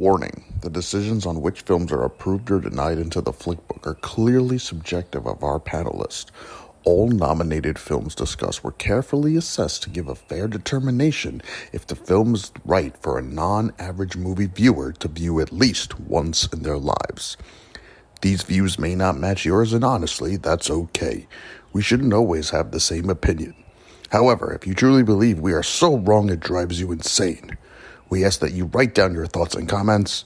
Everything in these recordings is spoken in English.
Warning The decisions on which films are approved or denied into the Flickbook are clearly subjective of our panelists. All nominated films discussed were carefully assessed to give a fair determination if the film is right for a non average movie viewer to view at least once in their lives. These views may not match yours, and honestly, that's okay. We shouldn't always have the same opinion. However, if you truly believe we are so wrong it drives you insane, we ask that you write down your thoughts and comments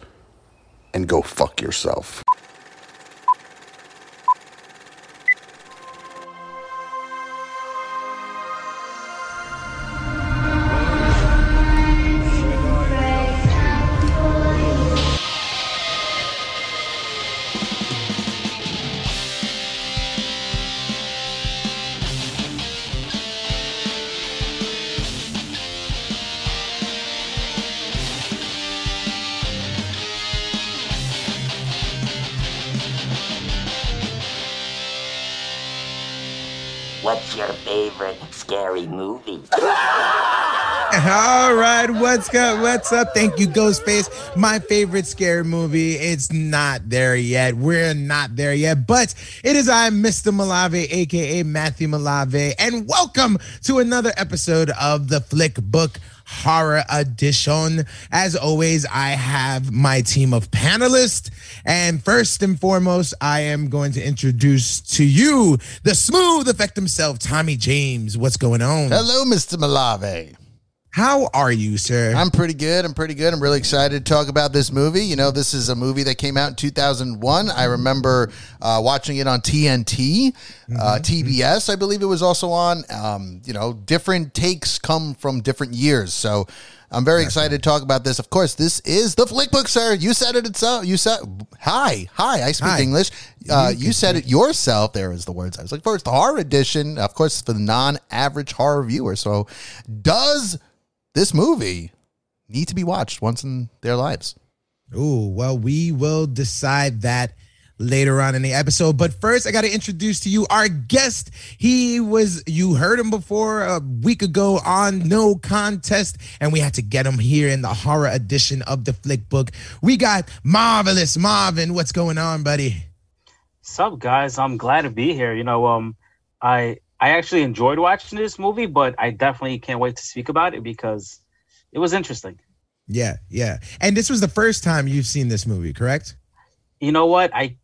and go fuck yourself. Up? What's up? Thank you, Ghostface. My favorite scary movie. It's not there yet. We're not there yet, but it is I, Mr. Malave, aka Matthew Malave, and welcome to another episode of the Flick Book Horror Edition. As always, I have my team of panelists, and first and foremost, I am going to introduce to you the smooth effect himself, Tommy James. What's going on? Hello, Mr. Malave. How are you, sir? I'm pretty good. I'm pretty good. I'm really excited to talk about this movie. You know, this is a movie that came out in 2001. I remember uh, watching it on TNT, uh, TBS, I believe it was also on. Um, you know, different takes come from different years. So I'm very excited to talk about this. Of course, this is the Flick Book, sir. You said it itself. You said, hi, hi, I speak Hi. English. Uh, you said it yourself. There is the words I was like, first, the horror edition, of course, for the non average horror viewer. So, does this movie need to be watched once in their lives? Oh, well, we will decide that later on in the episode. But first, I got to introduce to you our guest. He was, you heard him before a week ago on No Contest, and we had to get him here in the horror edition of the Flick Book. We got Marvelous Marvin. What's going on, buddy? Sup, guys? I'm glad to be here. You know, um, I I actually enjoyed watching this movie, but I definitely can't wait to speak about it because it was interesting. Yeah, yeah. And this was the first time you've seen this movie, correct? You know what? I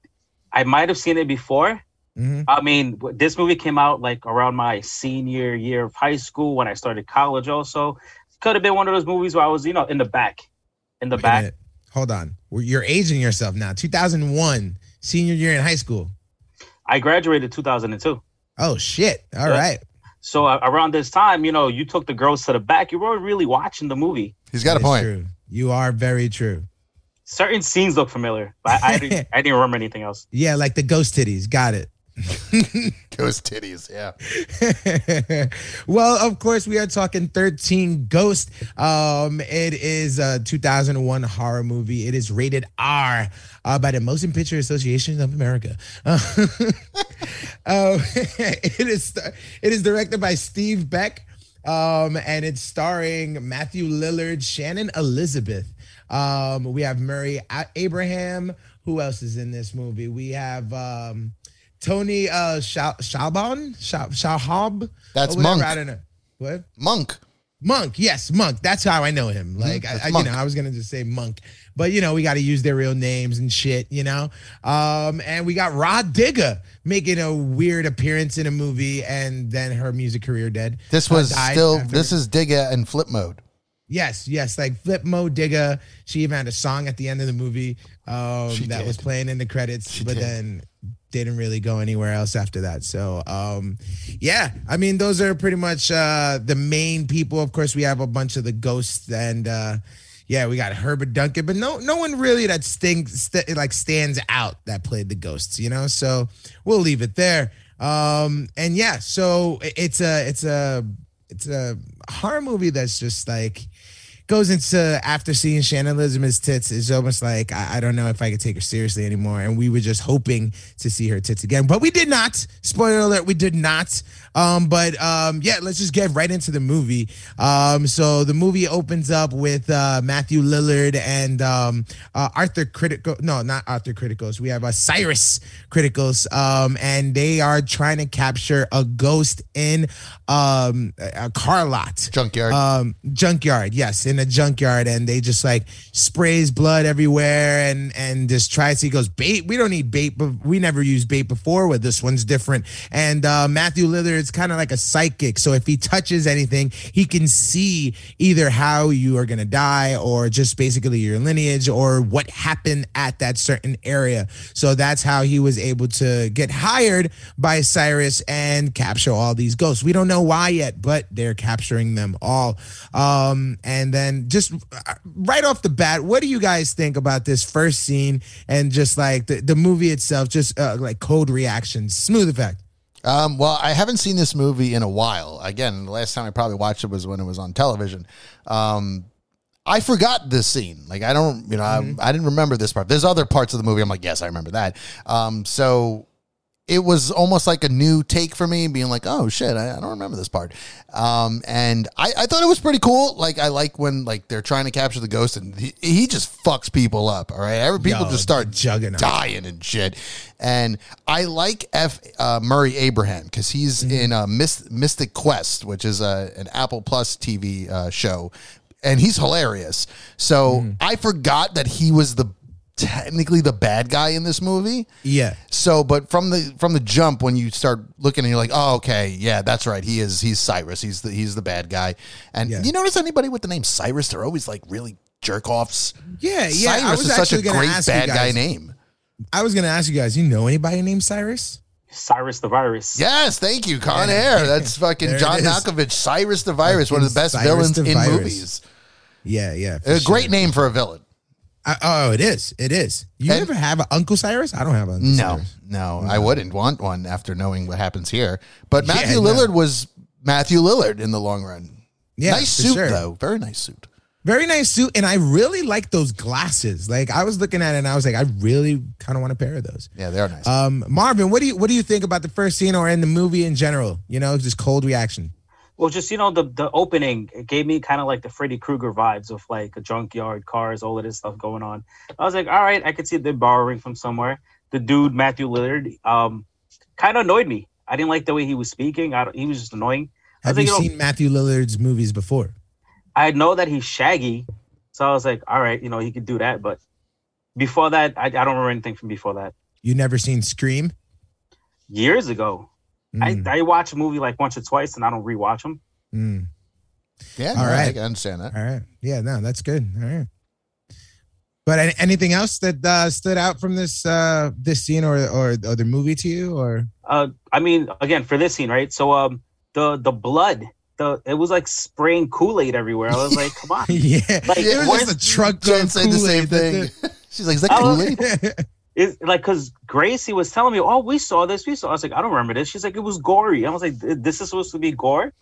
I might have seen it before. Mhm. I mean, this movie came out like around my senior year of high school when I started college. Also, could have been one of those movies where I was, you know, in the back, in the Wait back. Hold on. You're aging yourself now. 2001, senior year in high school. I graduated 2002. Oh, shit. All Yeah. right. So uh, around this time, you know, you took the girls to the back. You weren't really watching the movie. He's got a point. True. You are very true. certain scenes look familiar, but I, I, didn't, I didn't remember anything else. Yeah, like the ghost titties. Got it. Ghost titties, yeah. well, of course, we are talking 13 Ghost. Um, it is a 2001 horror movie. It is rated R uh, by the Motion Picture Association of America. Uh, uh, it is it is directed by Steve Beck. Um, and it's starring Matthew Lillard, Shannon Elizabeth. Um, we have Murray Abraham. Who else is in this movie? We have um, Tony uh, Shal- Shalhoub. That's Monk. I don't know. What? Monk. Monk, yes, Monk. That's how I know him. Like, I, I, you know, I was gonna just say Monk, but you know, we got to use their real names and shit, you know. Um, and we got Rah Digga making a weird appearance in a movie, and then her music career dead. This Uh, was died still, after- this is Digga in flip mode. Yes, yes, like Flip Mo Digga. She even had a song at the end of the movie um, that was playing in the credits, She but did. then didn't really go anywhere else after that. So, um, yeah, I mean, those are pretty much uh, the main people. Of course, we have a bunch of the ghosts, and uh, yeah, we got Herbert Duncan, but no, no one really that stinks st- like stands out that played the ghosts, you know. So we'll leave it there. Um, and yeah, so it's a, it's a, it's a horror movie that's just like goes into after seeing Shannon Elizabeth's tits, it's almost like I, I don't know if I could take her seriously anymore. And we were just hoping to see her tits again, but we did not. Spoiler alert: we did not. Um, but um, yeah, let's just get right into the movie. Um, so the movie opens up with uh, Matthew Lillard and um, uh, Arthur Critical. No, not Arthur Kriticos. We have uh, Cyrus Kriticos, um, and they are trying to capture a ghost in um, a a car lot Junkyard. um junkyard yes in a junkyard and they just like sprays blood everywhere and and just tries he goes bait? We don't need bait but we never used bait before with this one's different. And uh matthew lillard's kind of like a psychic so if he touches anything he can see either how you are gonna die or just basically your lineage or what happened at that certain area. So that's how he was able to get hired by cyrus and capture all these ghosts. We don't know why yet but they're capturing them all. Um and then just uh, right off the bat what do you guys think about this first scene and just like the, the movie itself just uh, like code reactions smooth effect Um, well, I haven't seen this movie in a while. Again, the last time I probably watched it was when it was on television. Um, I forgot this scene. Like I don't, you know, I, I didn't remember this part. There's other parts of the movie. I'm like, yes, I remember that. Um, so it was almost like a new take for me, being like, oh shit, I, I don't remember this part. Um, and I, I thought it was pretty cool. Like I like when like they're trying to capture the ghost and he, he just fucks people up. All right, every people Yo, just start juggernaut. dying and shit. And I like F. Uh, Murray Abraham because he's Mm-hmm. in uh, Myst- Mythic Quest, which is a, an Apple Plus TV uh, show, and he's hilarious. So Mm-hmm. I forgot that he was the technically the bad guy in this movie. yeah So, but from the from the jump, when you start looking and you're like, oh, okay, yeah, that's right. He is he's Cyrus. He's the he's the bad guy. And Yeah. you notice anybody with the name Cyrus? They're always like really jerk offs. yeah yeah i Cyrus was is such a great bad guys, guy name. i was gonna ask you guys you know anybody named cyrus Cyrus the Virus. Yes, thank you, Con Air. That's fucking John. Malkovich, Cyrus the Virus, one of the best Cyrus villains the in Virus. movies. yeah yeah A sure. great name for a villain. I, oh it is it is you And- ever have an uncle cyrus i don't have an uncle No, cyrus no, I wouldn't want one after knowing what happens here. But Yeah, Matthew no. Lillard was Matthew Lillard in the long run. yeah nice suit sure. though, very nice suit. Very nice suit, and I really like those glasses. Like I was looking at it, and I was like, I really kind of want a pair of those. Yeah, they are nice. Um, Marvin, what do you what do you think about the first scene or in the movie in general? You know, just cold reaction. Well, just you know, the the opening it gave me kind of like the Freddy Krueger vibes of like a junkyard, cars, all of this stuff going on. I was like, all right, I could see they're borrowing from somewhere. The dude Matthew Lillard, um, kind of annoyed me. I didn't like the way he was speaking. I don't, he was just annoying. Have you like, seen Matthew Lillard's movies before? I know that he's Shaggy, so I was like, all right, you know, he could do that. But before that, I, I don't remember anything from before that. You never seen Scream? Years ago, Mm, I, I watch a movie like once or twice, and I don't rewatch them. mm. yeah, all no, I right. can understand that. All right, yeah, no, that's good. All right. But any, anything else that uh, stood out from this uh, this scene or, or or the movie to you? Or uh i mean again for this scene right so um the the blood the it was like spraying kool-aid everywhere i was like come on yeah, Like, it was where's- just a truck Jen of said the same Kool-Aid. thing. She's like, is that Kool-Aid? it's like because gracie was telling me oh we saw this we saw i was like i don't remember this she's like it was gory i was like this is supposed to be gore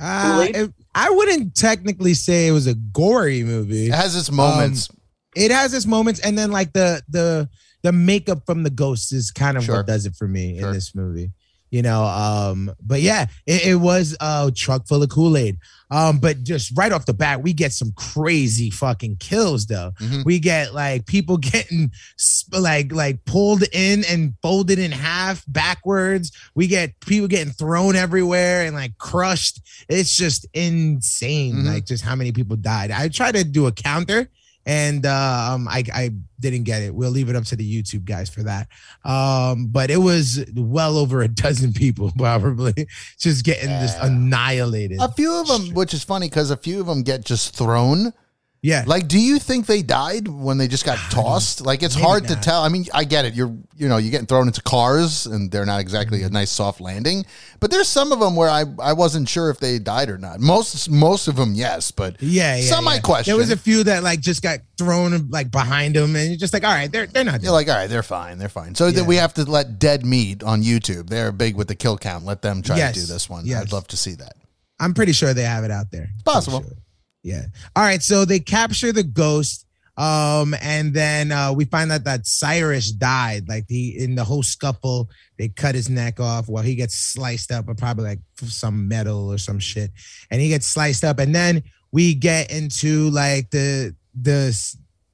Uh, it- I wouldn't technically say it was a gory movie. It has its moments. It has its moments, and then like the the the makeup from the ghosts is kind of Sure. what does it for me Sure. in this movie. You know, um, but yeah, it, it was a truck full of Kool Aid. Um, but just right off the bat, we get some crazy fucking kills though. Mhm. We get like people getting sp- like like pulled in and folded in half backwards. We get people getting thrown everywhere and like crushed. It's just insane, Mhm. like just how many people died. I tried to do a counter and uh, um, I, I didn't get it. We'll leave it up to the YouTube guys for that. Um, but it was well over a dozen people probably just getting just annihilated. A few of them, which is funny because a few of them get just thrown. Yeah, Like, do you think they died when they just got tossed? Like, it's Maybe hard to not. tell. I mean, I get it. You're, you know, you're getting thrown into cars, and they're not exactly Mm-hmm. a nice soft landing. But there's some of them where I, I wasn't sure if they died or not. Most, most of them, yes. But Yeah, yeah. Some yeah. I question. There was a few that like just got thrown like behind them, and you're just like, all right, they're they're not. you're like, all right, they're fine, they're fine. So then we have to let Dead Meat on YouTube. They're big with the kill count. Let them try Yes. to do this one. Yes. I'd love to see that. I'm pretty sure they have it out there. It's Possible. Sure. Yeah. All right. So they capture the ghost. Um, and then uh, we find out that Cyrus died. Like he in the whole scuffle, they cut his neck off. Well, he gets sliced up, or probably like some metal or some shit, and he gets sliced up. And then we get into like the the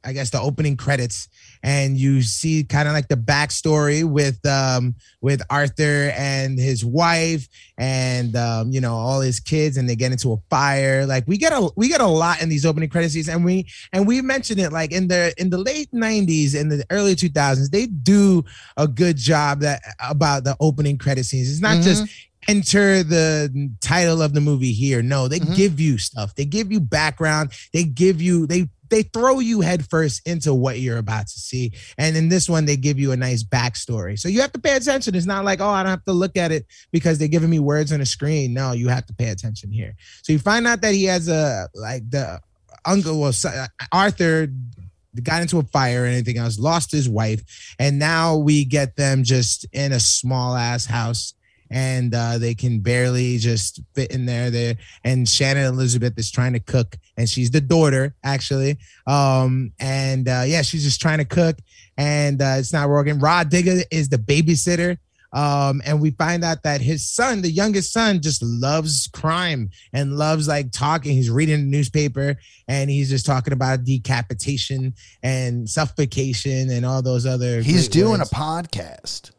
I guess the opening credits, and you see kind of like the backstory with um with Arthur and his wife and um you know all his kids and they get into a fire. Like we get a we get a lot in these opening credit scenes and we and we mentioned it like in the in the late 90s and the early 2000s they do a good job that about the opening credit scenes. It's not just enter the title of the movie here. No they Mhm. give you stuff. They give you background. They give you they they throw you headfirst into what you're about to see. And in this one, they give you a nice backstory. So you have to pay attention. It's not like, oh, I don't have to look at it because they're giving me words on a screen. No, you have to pay attention here. So you find out that he has a like the uncle, well, uh, Arthur got into a fire and anything else, lost his wife, and now we get them just in a small ass house. And uh, they can barely just fit in there. There and Shannon Elizabeth is trying to cook, and she's the daughter actually. Um, and uh, yeah, she's just trying to cook, and uh, it's not working. Rah Digga is the babysitter. Um, and we find out that his son, the youngest son, just loves crime and loves like talking. He's reading the newspaper and he's just talking about decapitation and suffocation and all those other. He's doing words. a podcast.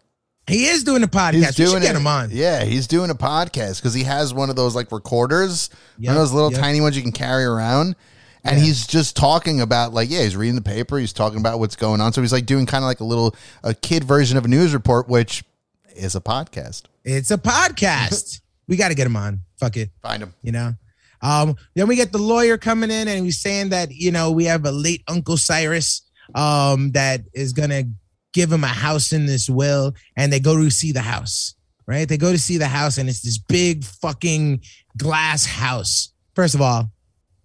He is doing a podcast. we should get him on. Yeah, he's doing a podcast because he has one of those like recorders, Yep, one of those little yep. tiny ones you can carry around. And Yeah. he's just talking about like, yeah, he's reading the paper. He's talking about what's going on. So he's like doing kind of like a little a kid version of a news report, which is a podcast. It's a podcast. we got to get him on. Fuck it. Find him. you know. Um, then we get the lawyer coming in and he's saying that you know we have a late Uncle Cyrus um, that is gonna give him a house in this will, and they go to see the house. Right? They go to see the house, and it's this big fucking glass house. First of all,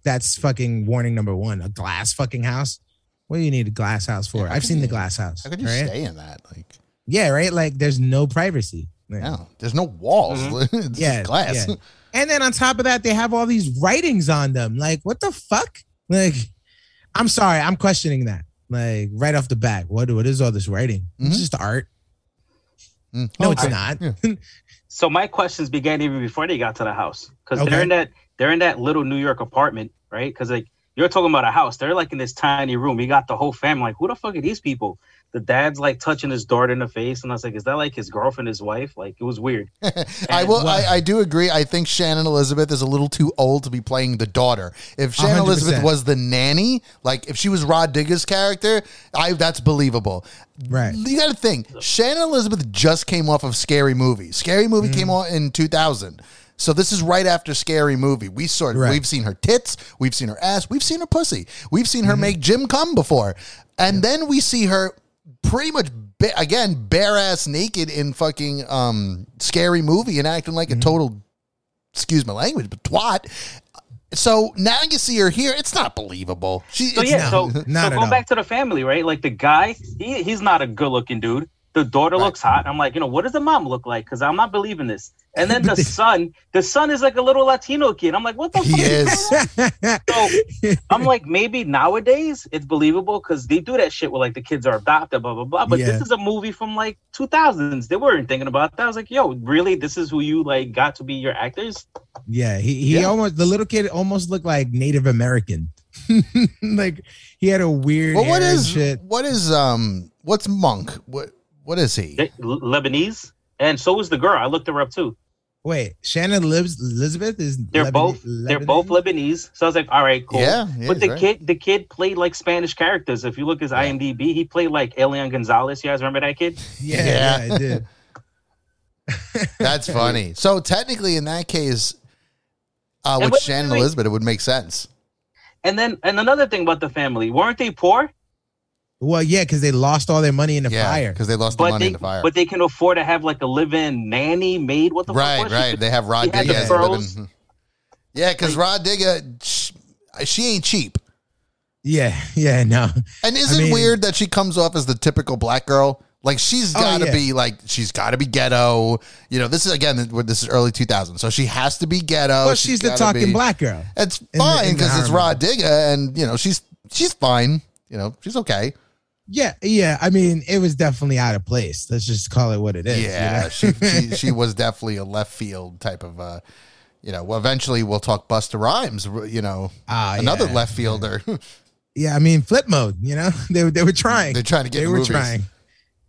that's fucking warning number one: a glass fucking house. What do you need a glass house for? Yeah, I've could seen the glass house. How could you right? stay in that? Like, Yeah, right. Like there's no privacy. Like, no, there's no walls. Mm-hmm. it's Yeah, glass. yeah. And then on top of that, they have all these writings on them. Like, what the fuck? Like, I'm sorry, I'm questioning that. Like, right off the bat, what what is all this writing? Mhm. It's just art. Mm. No, it's Okay. not. Yeah. So my questions began even before they got to the house because Okay. they're in that they're in that little New York apartment, right? Because like you're talking about a house, they're like in this tiny room. You got the whole family. Like, who the fuck are these people? The dad's like touching his daughter in the face, and I was like, is that like his girlfriend, his wife? Like, it was weird. I will. What? I, I do agree. I think Shannon Elizabeth is a little too old to be playing the daughter. If Shannon 100%. Elizabeth was the nanny, like if she was Rah Digga's character, I that's believable. Right. You got to think. Shannon Elizabeth just came off of Scary Movie. Scary Movie came Mm. out in 2000. So this is right after Scary Movie. We sort of Right. we've seen her tits, we've seen her ass, we've seen her pussy, we've seen Mm-hmm. her make Jim come before, and then we see her pretty much ba- again bare ass naked in fucking um Scary Movie and acting like Mm-hmm. a total excuse my language, but twat. So now you see her here. It's not believable. She, So it's yeah, not- so, not so at going back to the family, right? Like the guy, he, he's not a good looking dude. The daughter Right. looks hot. I'm like, you know, what does the mom look like? Because I'm not believing this. And then the son, the son is like a little Latino kid. I'm like, what the He fuck is. So I'm like, maybe nowadays it's believable because they do that shit where like the kids are adopted, blah blah blah. But Yeah. this is a movie from like 2000s. They weren't thinking about that. I was like, yo, really? This is who you like got to be your actors? yeah, he he Yeah. almost the little kid almost looked like Native American. like he had a weird well, what hair and is shit. what is um what's Monk? What what is he? They- L- Lebanese, and so is the girl. I looked her up too. Wait, Shannon lives Elizabeth is They're Lebanese- both they're both Lebanese. So I was like, all right, cool. Yeah, yeah, but the right. kid the kid played like Spanish characters. If you look his Yeah. IMDb, he played like Elian Gonzalez. You guys remember that kid? Yeah, Yeah. yeah, I did. That's funny. So technically, in that case, uh, with Shannon wait, wait. Elizabeth, it would make sense. And then and another thing about the family, weren't they poor? Well, yeah, because they lost all their money in the yeah, fire. because they lost the But money they in the fire. but they can afford to have like a live-in nanny maid. What the fuck right, she? right. They have Rod He had the as pearls. living. Hmm. Yeah, because Rah Digga, sh- she ain't cheap. Yeah, yeah, no. And isn't mean- it weird that she comes off as the typical black girl? Like she's Oh, got to yeah. be like she's got to be ghetto. You know, this is again this is early 2000s, so she has to be ghetto. Well, she's the talking be- black girl. It's fine because it's Rah Digga, and you know she's she's fine. You know she's okay. Yeah, yeah. I mean, it was definitely out of place. Let's just call it what it is. you Yeah, know? she, she she was definitely a left field type of. uh you know, well, eventually we'll talk Busta Rhymes. You know, Ah, another yeah. left fielder. Yeah, I mean, flip mode. You know, they were they were trying. They're trying to get They were movies. trying.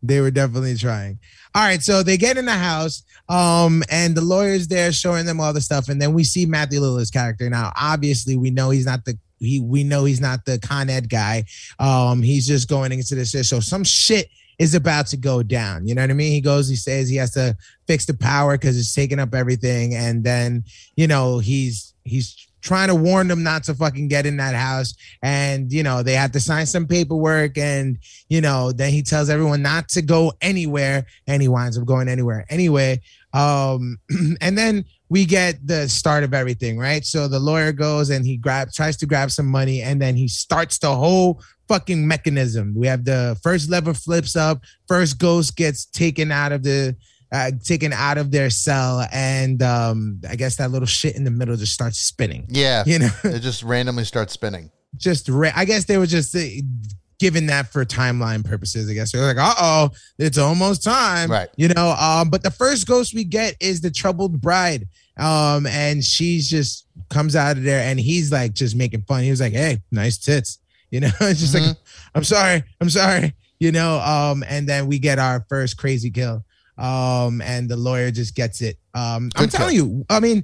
They were definitely trying. All right, so they get in the house, um, and the lawyer's there showing them all the stuff, and then we see Matthew Lillard's character. Now, obviously, we know he's not the he. We know he's not the Con Ed guy. Um, he's just going into this. So some shit is about to go down. You know what I mean? He goes, he says he has to fix the power because it's taking up everything, and then you know he's he's trying to warn them not to fucking get in that house and you know they have to sign some paperwork and you know then he tells everyone not to go anywhere and he winds up going anywhere anyway um and then we get the start of everything right? So the lawyer goes and he grabs tries to grab some money and then he starts the whole fucking mechanism. We have the first lever flips up first ghost gets taken out of the uh, taken out of their cell and um i guess that little shit in the middle just starts spinning. Yeah, you know? It just randomly starts spinning. just ra- I guess they were just uh, given that for timeline purposes. I guess they're like, uh oh, it's almost time, Right. You know. Um, but the first ghost we get is the troubled bride. Um, and she's just comes out of there, and he's like just making fun. He was like, "Hey, nice tits," you know. it's just like, "I'm sorry, I'm sorry," you know. Um, and then we get our first crazy kill. Um, and the lawyer just gets it. Um, I'm Good kill. telling you, I mean,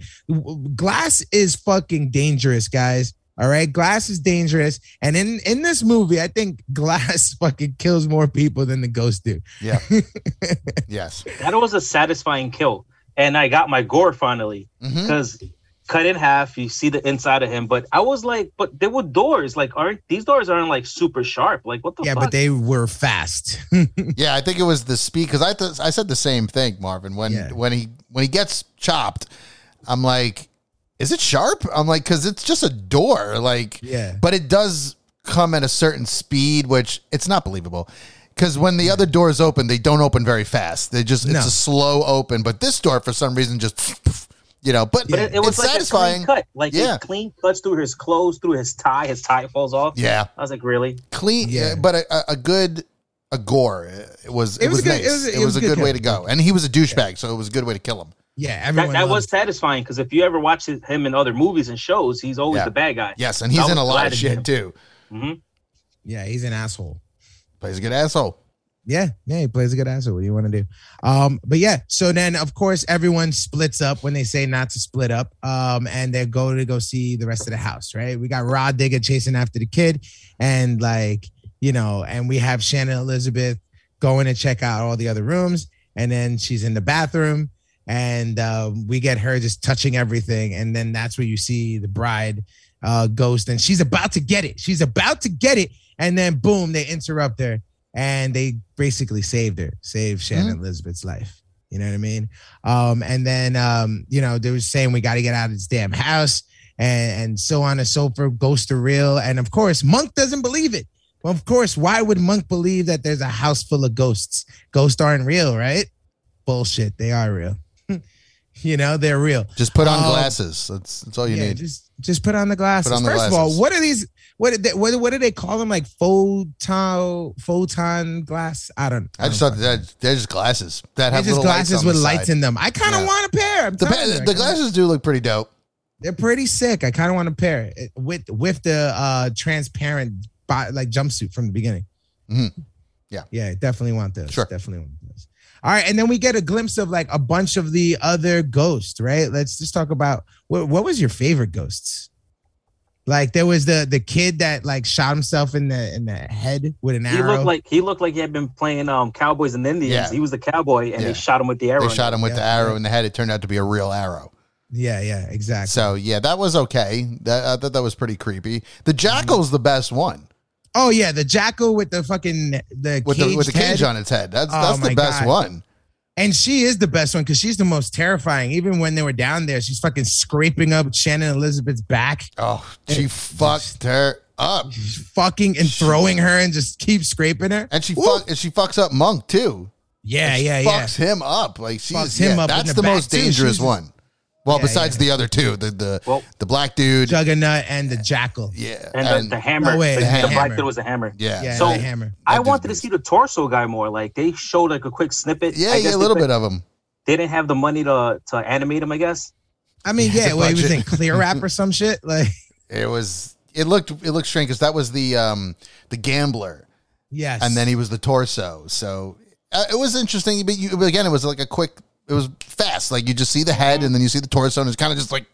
glass is fucking dangerous, guys. All right, glass is dangerous, and in in this movie, I think glass fucking kills more people than the ghost do. Yeah. yes. That was a satisfying kill, and I got my gore finally mm-hmm. because cut in half, you see the inside of him. But I was like, but there were doors. Like, aren't these doors aren't like super sharp? Like, what the Yeah, fuck? but they were fast. Yeah, I think it was the speed because I th- I said the same thing, Marvin. When Yeah. when he when he gets chopped, I'm like, is it sharp? I'm like, because it's just a door, like, Yeah. But it does come at a certain speed, which it's not believable. Because when the other doors open, they don't open very fast. They just No. it's a slow open. But this door, for some reason, just you know. But, But it, it was it's like satisfying. a clean cut. Like Yeah. it clean cuts through his clothes, through his tie. His tie falls off. Yeah, I was like, really? clean. Yeah. Yeah, but a, a- a good a gore. It was it, It was was, good- nice. it was- It it was, was a a good good way to go, and he was a douchebag, so it was a good way to kill him. Yeah, That, everyone. that was loves- satisfying because if you ever watch him in other movies and shows, he's always Yeah. the bad guy. Yes, and he's I in a lot of shit him. too. hmm yeah, he's an asshole. Plays a good asshole. Yeah, yeah, he plays a good asshole. What do you want to do? Um, but yeah, so then of course everyone splits up when they say not to split up. Um, and they go to go see the rest of the house, right? We got Rah Digga chasing after the kid, and like, you know, and we have Shannon Elizabeth going to check out all the other rooms, and then she's in the bathroom, and um, we get her just touching everything, and then that's where you see the bride uh ghost, and she's about to get it. She's about to get it, and then boom, they interrupt her and they basically saved her, saved Shannon Elizabeth's life. You know what I mean? Um, and then um, you know, they were saying we got to get out of this damn house, and and so on and so forth. Ghosts are real, and of course, Monk doesn't believe it. Well, of course, why would Monk believe that there's a house full of ghosts? Ghosts aren't real, right? Bullshit. They are real. You know, they're real. Just put on Um, glasses. That's that's all you yeah, need. just just put on the glasses. On the First of all, what are these? What did they, what, what do they call them? Like photon photon glass? I don't. I just thought that they're just glasses that they're have just little glasses lights on with lights side. in them. I kind of Yeah. want a pair. The, you, the glasses do look pretty dope. They're pretty sick. I kind of want a pair It- with with the uh transparent like jumpsuit from the beginning. Mhm. Yeah. yeah, definitely want those. Sure. definitely want those. All right, and then we get a glimpse of like a bunch of the other ghosts. Right, let's just talk about what what was your favorite ghosts. Like there was the the kid that like shot himself in the in the head with an He arrow. looked like he looked like he had been playing um cowboys and Indians. Yeah. He was the cowboy, and Yeah. they shot him with the arrow. They shot him with the arrow in the head. It turned out to be a real arrow. yeah, yeah, exactly. So yeah, that was okay. That I thought that was pretty creepy. The jackal's the best one oh yeah, the jackal with the fucking the with the with the cage head. on its head. That's Oh, that's the best God. one. And she is the best one because she's the most terrifying. Even when they were down there, she's fucking scraping up Shannon Elizabeth's back. Oh, she It- fucked her up. fucking and throwing her and just keep scraping her. And she fuck, and she fucks up Monk too. Yeah, yeah, yeah. fucks him up. Like she's Fucks him yeah, up That's the the, most dangerous She's- one. Well, Yeah, besides yeah. the other two, the the Well- the black dude. Juggernaut and the Jackal. yeah, And, the, the hammer. No, wait, the, the the black dude was a hammer. yeah, Yeah, So- the hammer. I dude's wanted to see the torso guy more. Like they showed like a quick snippet. yeah, I yeah, a little bit of him. They didn't have the money to to animate him. I guess. I mean, Yeah, yeah, the well, he was budget. in Clear wrap or some shit. Like, It was. It looked. It looked strange because that was the um the gambler, yes. and then he was the torso. So uh, it was interesting. But, you, but again, it was like a quick. It was fast. Like you just see the head, and then you see the torso, and it's kind of just like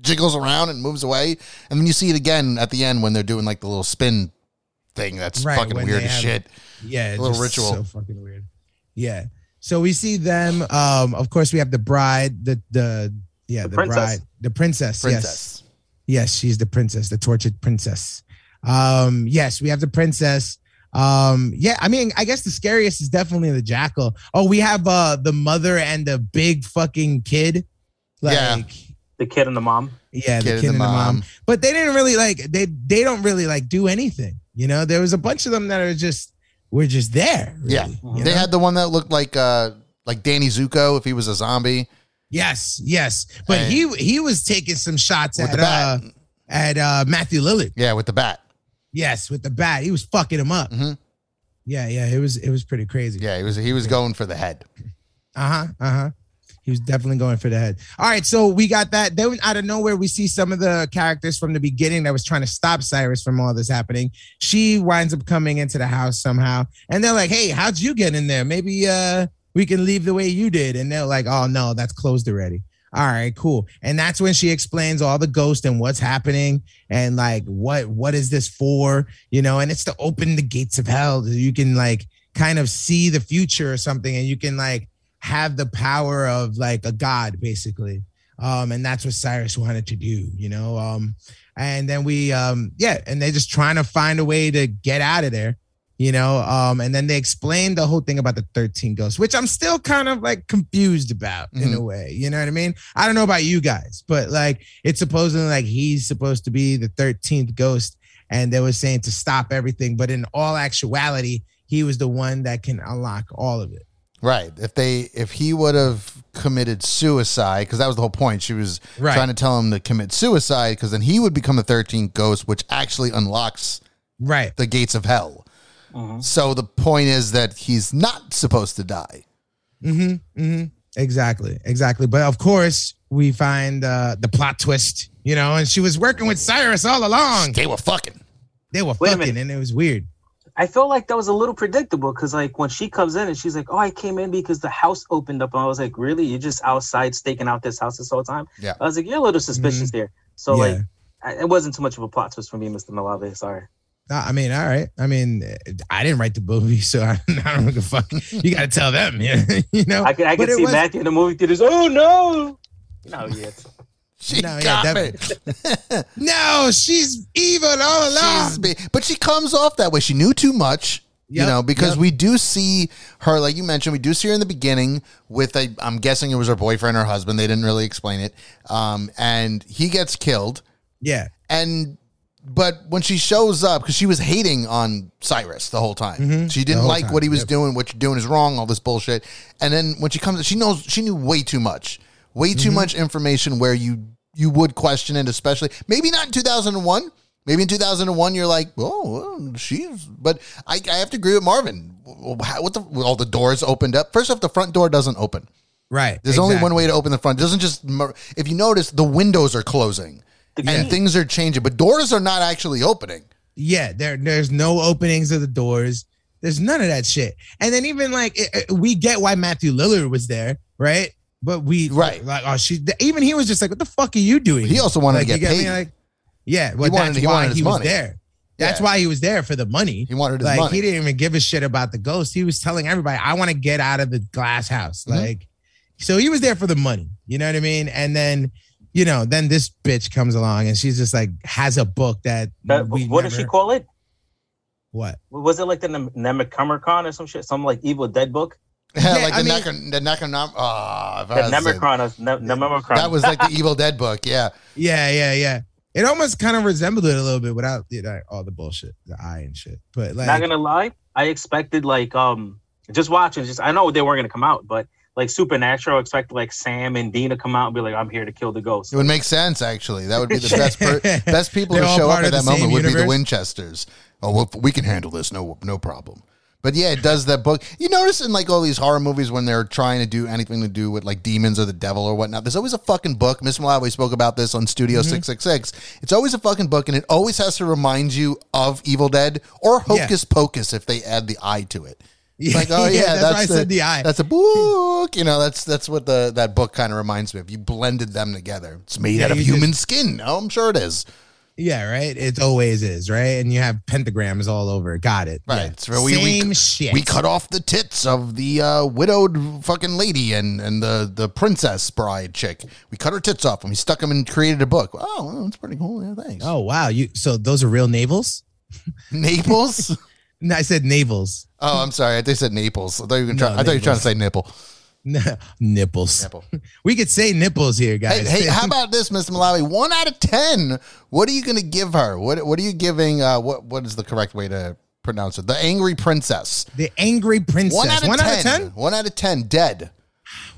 jiggles around and moves away, and then you see it again at the end when they're doing like the little spin thing. That's Right, fucking weird as have- shit. yeah, little ritual. So fucking weird. Yeah. So we see them. Um, of course, we have the bride, the the yeah, The the, bride, the princess. Yes. Princess. Yes, she's the princess, the tortured princess. Um, yes, we have the princess. Um, yeah, I mean, I guess the scariest is definitely the jackal. Oh, we have uh the mother and the big fucking kid. Like, Yeah. yeah, The kid and the mom. Yeah, the kid and the mom. But they didn't really like they they don't really like do anything. You know, there was a bunch of them that are just were just there. Yeah. really, you They know? had the one that looked like uh like Danny Zuko if he was a zombie yes, yes. But And- he he was taking some shots at uh at uh Matthew Lillard. yeah, with the bat. Yes, with the bat. He was fucking him up. Mhm. Yeah, yeah. It was it was pretty crazy. Yeah, he was he was going for the head. Uh-huh. Uh-huh. He was definitely going for the head. All right, so we got that. Then out of nowhere, we see some of the characters from the beginning that was trying to stop Cyrus from all this happening. She winds up coming into the house somehow. And they're like, hey, how'd you get in there? Maybe uh we can leave the way you did. And they're like, oh no, that's closed already. All right, cool. And that's when she explains all the ghost and what's happening and like what what is this for? You know, and it's to open the gates of hell. You can like kind of see the future or something, and you can like have the power of like a god, basically. Um, and that's what Cyrus wanted to do, you know. Um, and then we um yeah, and they're just trying to find a way to get out of there you know um and then they explained the whole thing about the 13 ghosts which i'm still kind of like confused about in a way you know what i mean i don't know about you guys but like it's supposedly like he's supposed to be the 13th ghost and they were saying to stop everything but in all actuality he was the one that can unlock all of it Right. If they if he would have committed suicide, because that was the whole point. She was Right. trying to tell him to commit suicide, because then he would become the thirteenth ghost, which actually unlocks right the gates of hell. Mm-hmm. So the point is that he's not supposed to die. mm-hmm mm-hmm exactly exactly but of course we find uh the plot twist you know and she was working with cyrus all along They were fucking. they were Wait fucking and it was weird I felt like that was a little predictable because like when she comes in and she's like, "Oh, I came in because the house opened up," and I was like, "Really? You're just outside staking out this house this whole time?" Yeah. I was like, "You're a little suspicious there." So like, Yeah. I- it wasn't too much of a plot twist for me, Mr. Malave. Sorry. I mean, all right. I mean, I didn't write the movie, so I, I don't give a fuck. You got to tell them, yeah. you know. I can, I But could it see was- Matthew in the movie theaters. Oh no! No, yet. She No, yeah, got me. definitely. No, she's evil all along. Be- but she comes off that way. She knew too much. you know, because yep. we do see her, like you mentioned, we do see her in the beginning with a, I'm guessing it was her boyfriend or husband. They didn't really explain it. Um, and he gets killed. yeah, And, but when she shows up, because she was hating on Cyrus the whole time, Mhm. she didn't like time, what he was yep. doing. What you're doing is wrong. All this bullshit. And then when she comes, she knows she knew way too much, way too Mhm. much information where you you would question it, especially maybe not in 2001. Maybe in 2001, you're like, oh, well, she's. But I, I have to agree with Marvin. How, what the? All the doors opened up. First off, the front door doesn't open. right. There's only one way to open the front. It doesn't just. If you notice, the windows are closing The and key. things are changing, but doors are not actually opening. Yeah, there, there's no openings of the doors. There's none of that shit. And then even like it, it- we get why Matthew Lillard was there, right? But we Right. like oh she even he was just like what the fuck are you doing? He also wanted like, to get me? paid. Like, yeah, well, He that's why he was money. there. That's Yeah. why he was there for the money. He wanted his like money. he didn't even give a shit about the ghost. He was telling everybody, "I want to get out of the glass house." Mhm. Like, so he was there for the money. You know what I mean? And then, you know, then this bitch comes along and she's just like has a book that, That- we what did she call it? What? Was it like the Nem- or some shit? Some like Evil Dead book? Yeah, Yeah, like I the mean- Necron, the Necron. Oh, if I The had to say- Nemicron. or Ne- Nemicron. that was like the Evil Dead book. Yeah, Yeah, yeah, yeah. It almost kind of resembled it a little bit without you know, all the bullshit, the eye and shit. But like, Not gonna lie, I expected like um just watching. Just I know they weren't gonna come out, but like Supernatural, expect like Sam and Dean to come out and be like, "I'm here to kill the ghost." It would make sense, actually. That would be the best per- best people to show up at that the same moment would be the? Winchesters. Oh, well, we can handle this, no no problem. But yeah, it does that book. You notice in like all these horror movies when they're trying to do anything to do with like demons or the devil or whatnot, there's always a fucking book. Miss Malave spoke about this on Studio Mm-hmm. 666. It's always a fucking book and it always has to remind you of Evil Dead or Yeah. Hocus Pocus if they add the eye to it. yeah, Like, oh yeah, that's, why I said the eye. That's a book. You know, that's that's what the that book kind of reminds me of. You blended them together. It's made Yeah, out of human skin. Oh, I'm sure it is. Yeah, right. It always is, right? And you have pentagrams all over. Got it. Right. Yeah. So we- we- Same shit. We cut off the tits of the uh, widowed fucking lady and and the the princess bride chick. We cut her tits off and we stuck them and created a book. Oh, that's pretty cool. Yeah, thanks. Oh wow, you so those are real navels? Naples. No, I said navels. oh, I'm sorry. I said Naples. I thought you were, try- No, I thought you were trying to say nipple. nipples. Nipple. We could say nipples here, Hey, guys. hey, how about this, Mr. Malave? One out of ten. What are you going to give her? What What are you giving? Uh, what What is the correct way to pronounce it? The angry princess. the angry princess? One out of One ten. out of ten. One out of ten. Dead.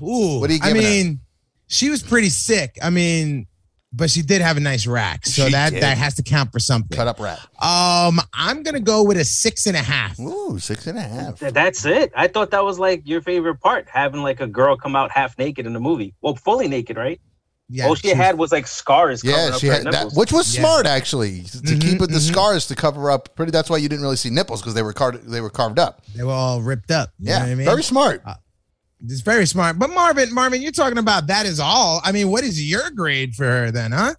Ooh, What are you I giving her? mean, she was pretty sick. I mean, but she did have a nice rack, so She that did. that has to count for something. Cut up rat. Um, I'm gonna go with a six and a half. Ooh, six and a half. Th- That's it. I thought that was like your favorite part, having like a girl come out half naked in the movie. Well, fully naked, right? Yeah, All she, was- had was like scars. Yeah, covering up she her had that, nipples. which was Yeah. smart actually to Mhm, keep it the mhm. scars to cover up. Pretty. That's why you didn't really see nipples because they were carved. They were carved up. They were all ripped up. You Yeah, know what I mean? very smart. It's very smart. But Marvin, Marvin, you're talking about that is all. I mean, what is your grade for her then, huh?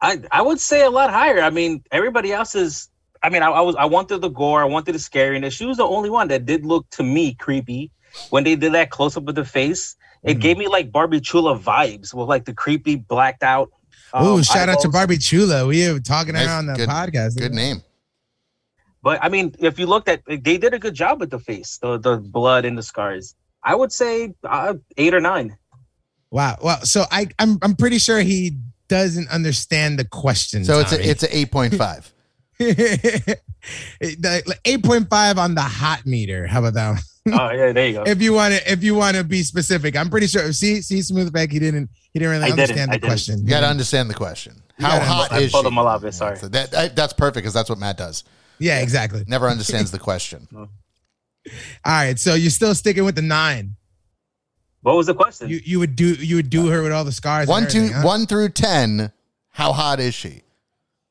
I I would say a lot higher. I mean, everybody else is. I mean, I, I was I wanted the gore, I wanted the scariness. She was the only one that did look to me creepy when they did that close up of the face. It Mhm. gave me like Barbie Chula vibes with like the creepy blacked out. oh, um, shout out to. Barbie Chula. We were talking to Nice, on the good- podcast. Good name. But I mean, if you looked at, they did a good job with the face, the the blood and the scars. I would say uh, eight or nine. Wow. Well, so I, I'm I'm pretty sure he doesn't understand the question. So it's Tommy. a it's a eight point five. eight point five on the hot meter. How about that? one? oh yeah, there you go. If you want to, if you want to be specific, I'm pretty sure. See, see, Smoothback, he didn't, he didn't really I didn't, understand I the didn't. question. You got to understand the question. How gotta- hot I is pulled she? a Malave, sorry. So that, I- that's perfect because that's what Matt does. Yeah, exactly. Never understands the question. All right, so you're still sticking with the nine. What was the question? You you would do you would do her with all the scars. and One two huh? one through ten. How hot is she?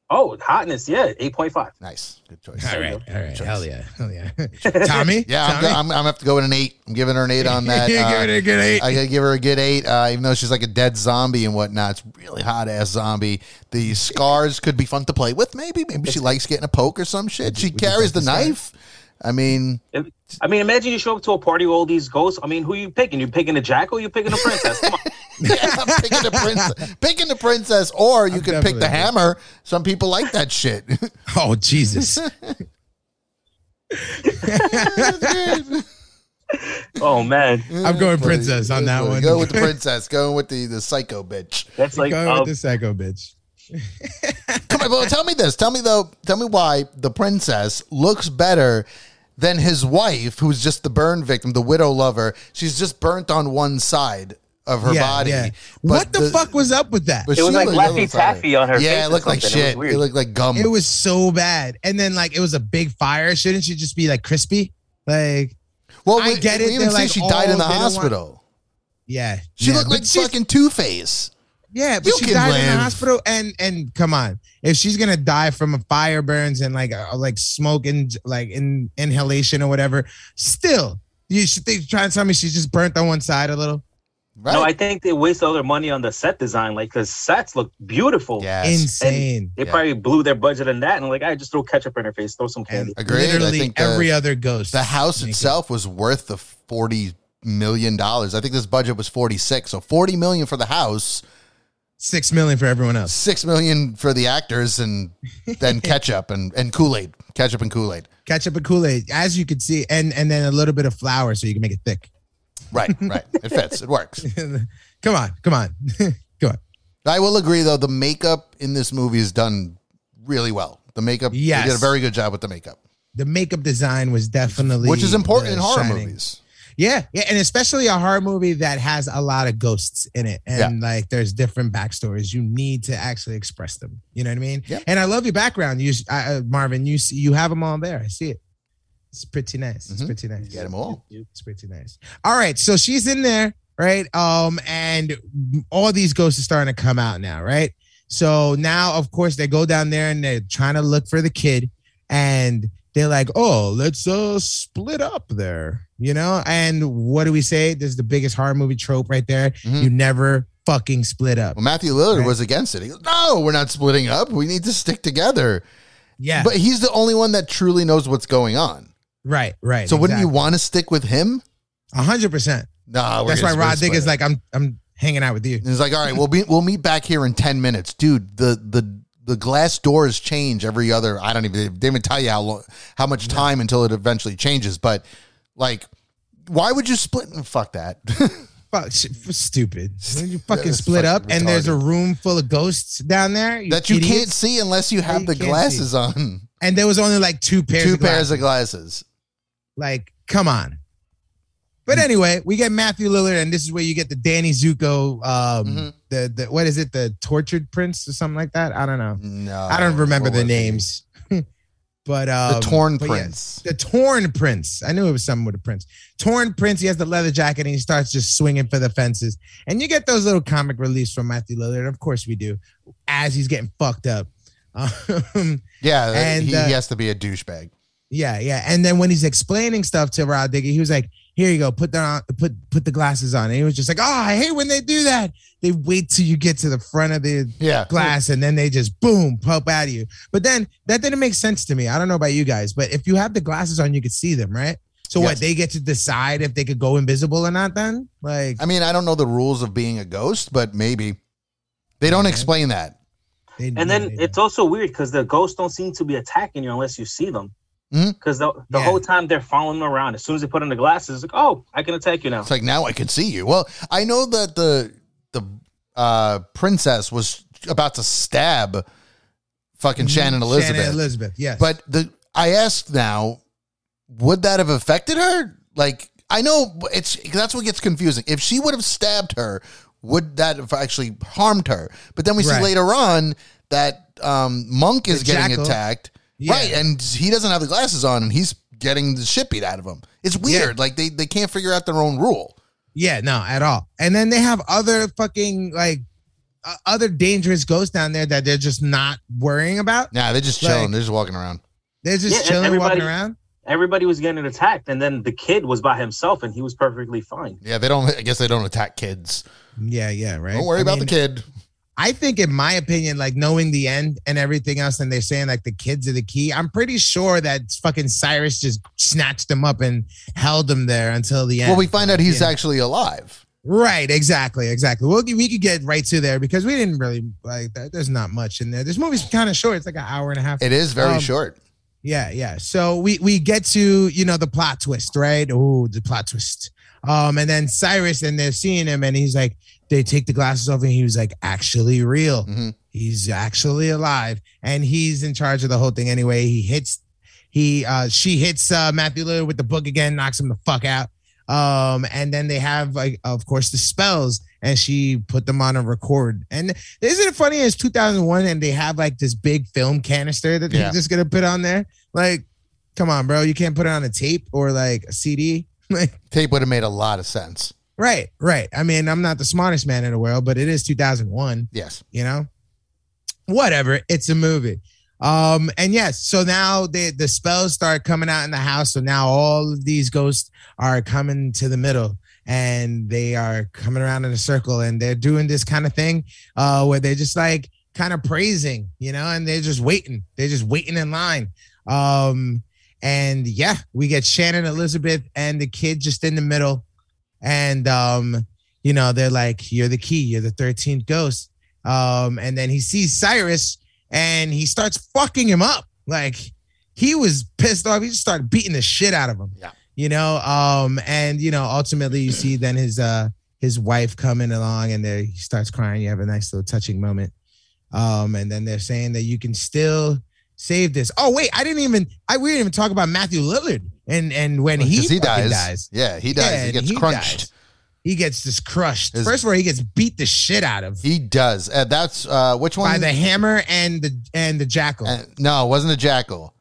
oh, hotness, yeah, eight point five. Nice, good choice. All right, all right, Choice. hell yeah, hell yeah. Tommy, Yeah, I'm, go, I'm, I'm gonna have to go with an eight. I'm giving her an eight on that. Give Uh, give it a good eight. I gotta give her a good eight, uh, even though she's like a dead zombie and whatnot. It's really hot ass zombie. The scars could be fun to play with. Maybe, maybe she likes getting a poke or some shit. She carries the take the knife. I mean, I mean, imagine you show up to a party with all these ghosts. I mean, who are you picking? You picking a jack or you picking a princess? Come on. yeah, I'm picking the princess, picking the princess, or you I'm could pick the hammer. Some people like that shit. oh Jesus! Oh man, I'm going princess on that one. Go with the princess. Go with the the psycho bitch. that's like Going uh, with the psycho bitch. Come on, well, tell me this. Tell me though. Tell me why the princess looks better than his wife, who's just the burn victim, the widow lover. She's just burnt on one side of her yeah, body. yeah. What the, fuck was up with that? but It was like looked- Laffy. Taffy on her face. Yeah, face it looked like something. It shit. It looked like gum. It was so bad. And then like it was a big fire. Shouldn't she just be like crispy? Like well, I we, get it. We even They're see like, she died oh, in the they don't want- hospital. yeah, She yeah. looked like she's- fucking Two Face. Yeah, but You she can died in the hospital, and and come on, if she's gonna die from a fire burns and like uh, like smoke and like in inhalation or whatever, still you should think trying to tell me she's just burnt on one side a little. Right? No, I think they wasted all their money on the set design, like because sets look beautiful. yes. Insane. They Yeah. probably blew their budget on that and like, I just throw ketchup in her face, throw some candy. And Agreed. I literally think the- every other ghost. the house make it. itself was worth the forty million dollars. I think this budget was forty six. So forty million for the house, six million for everyone else. six million for the actors, and then ketchup and, and Kool Aid, ketchup and Kool Aid. Ketchup and Kool Aid, as you can see, and and then a little bit of flour so you can make it thick. Right, right. It fits. It works. come on, come on, come on. I will agree though, the makeup in this movie is done really well. The makeup, Yes. did a very good job with the makeup, The makeup design was definitely which is important in horror shining. movies. Yeah, yeah, and especially a horror movie that has a lot of ghosts in it, and like there's different backstories. You need to actually express them. You know what I mean? Yeah. And I love your background. You, uh, Marvin, you see, you have them all there. I see it. It's pretty nice. It's Mhm. pretty nice. Get them all. It's pretty nice. All right, so she's in there, right? Um, and all these ghosts are starting to come out now, right? So now, of course, they go down there and they're trying to look for the kid, and they're like, "Oh, let's uh split up there," you know. And what do we say? This is the biggest horror movie trope right there. Mhm. You never fucking split up. Well, Matthew Lillard Right. was against it. He goes, "No, we're not splitting up. We need to stick together." Yeah, But he's the only one that truly knows what's going on. right, right. So wouldn't you want to stick with him? A hundred percent. No, That's why Rah Digga's it. like, "I'm, I'm hanging out with you." And he's like, all right, we'll be we'll meet back here in ten minutes, dude. The the the glass doors change every other. I don't even they didn't even tell you how long, how much time until it eventually changes. But like, why would you split? Oh, fuck that. Fuck, sh- stupid. When you fucking split up, fucking and there's a room full of ghosts down there that you can't see unless you have you the can't glasses on. And there was only like two pairs. Two of pairs glasses. of glasses. Like, come on. But anyway, we get Matthew Lillard, and this is where you get the Danny Zuko, um, Mhm. the the what is it, the tortured prince or something like that? I don't know. No, I don't remember the names. but um, The torn but yeah, prince. the torn prince. I knew it was something with a prince. Torn prince. He has the leather jacket and he starts just swinging for the fences. And you get those little comic reliefs from Matthew Lillard. Of course we do. As he's getting fucked up. Um, Yeah, And, he, uh, he has to be a douchebag. yeah, yeah. And then when he's explaining stuff to Rah Digga, he was like, "Here you go. Put the on, put put the glasses on." And he was just like, "Oh, I hate when they do that. They wait till you get to the front of the Yeah, glass and then they just boom pop out of you. But then that didn't make sense to me. I don't know about you guys, but if you have the glasses on, you could see them, right? So Yes. what? They get to decide if they could go invisible or not. Then, like, I mean, I don't know the rules of being a ghost, but maybe they don't Yeah. explain that. they, And then it's also weird because the ghosts don't seem to be attacking you unless you see them. Mhm. Because the, the Yeah. whole time they're following them around. As soon as they put on the glasses, it's like, oh, I can attack you now. It's like now I can see you. Well, I know that the the uh, princess was about to stab fucking Shannon Elizabeth, Mm-hmm. Shannon Elizabeth, yes. but the I asked now, would that have affected her? Like I know it's that's what gets confusing. If she would have stabbed her, would that have actually harmed her? But then we see later on that um, Monk is The getting jackal. attacked, Yeah. right? And he doesn't have the glasses on, and he's getting the shit beat out of him. It's weird. Like they they can't figure out their own rule. Yeah, no, at all. And then they have other fucking like uh, other dangerous ghosts down there that they're just not worrying about. Nah, they're just chilling. Like- they're just walking around. They're just Yeah, chilling, walking everybody- around. Everybody was getting attacked, and then the kid was by himself, and he was perfectly fine. Yeah, they don't. I guess they don't attack kids. Yeah, yeah, right. Don't worry I about mean, the kid. I think, in my opinion, like knowing the end and everything else, and they're saying like the kids are the key. I'm pretty sure that fucking Cyrus just snatched them up and held them there until the end. Well, we find out he's Yeah. actually alive. Right, exactly, exactly. Well, we could get right to there because we didn't really like. that. There's not much in there. This movie's kind of short. It's like an hour and a half. It is very Um, short. Yeah, yeah. So we we get to you know the plot twist, right? Oh, the plot twist. Um, and then Cyrus and they're seeing him, and he's like, they take the glasses off, and he was like, actually real. Mhm. He's actually alive, and he's in charge of the whole thing anyway. He hits, he uh, she hits uh, Matthew Lillard with the book again, knocks him the fuck out. Um, and then they have like, of course, the spells, and she put them on a record. And isn't it funny? It's 2001, and they have like this big film canister that they're just gonna put on there. Like, come on, bro, you can't put it on a tape or like a CD. Like, Tape would have made a lot of sense. right, right. I mean, I'm not the smartest man in the world, but it is 2001 Yes. you know whatever it's a movie um and yes so now the the spells start coming out in the house so now all of these ghosts are coming to the middle and they are coming around in a circle and they're doing this kind of thing uh where they're just like kind of praising you know and they're just waiting they're just waiting in line um and yeah we get shannon elizabeth and the kid just in the middle and um you know they're like you're the key you're the 13th ghost um, and then he sees Cyrus and he starts fucking him up. Like he was pissed off. He just started beating the shit out of him. Yeah. You know, um, and you know, ultimately you see then his uh his wife coming along and there he starts crying. You have a nice little touching moment. Um, and then they're saying that you can still save this. Oh, wait, I didn't even I we didn't even talk about Matthew Lillard and and when he, he dies. dies. Yeah, he dies. Yeah, he gets crunched. dies. He gets just crushed. His- First of all, he gets beat the shit out of He does. Uh, that's uh, which one? by the hammer and the and the jackal. Uh, no, it wasn't a jackal.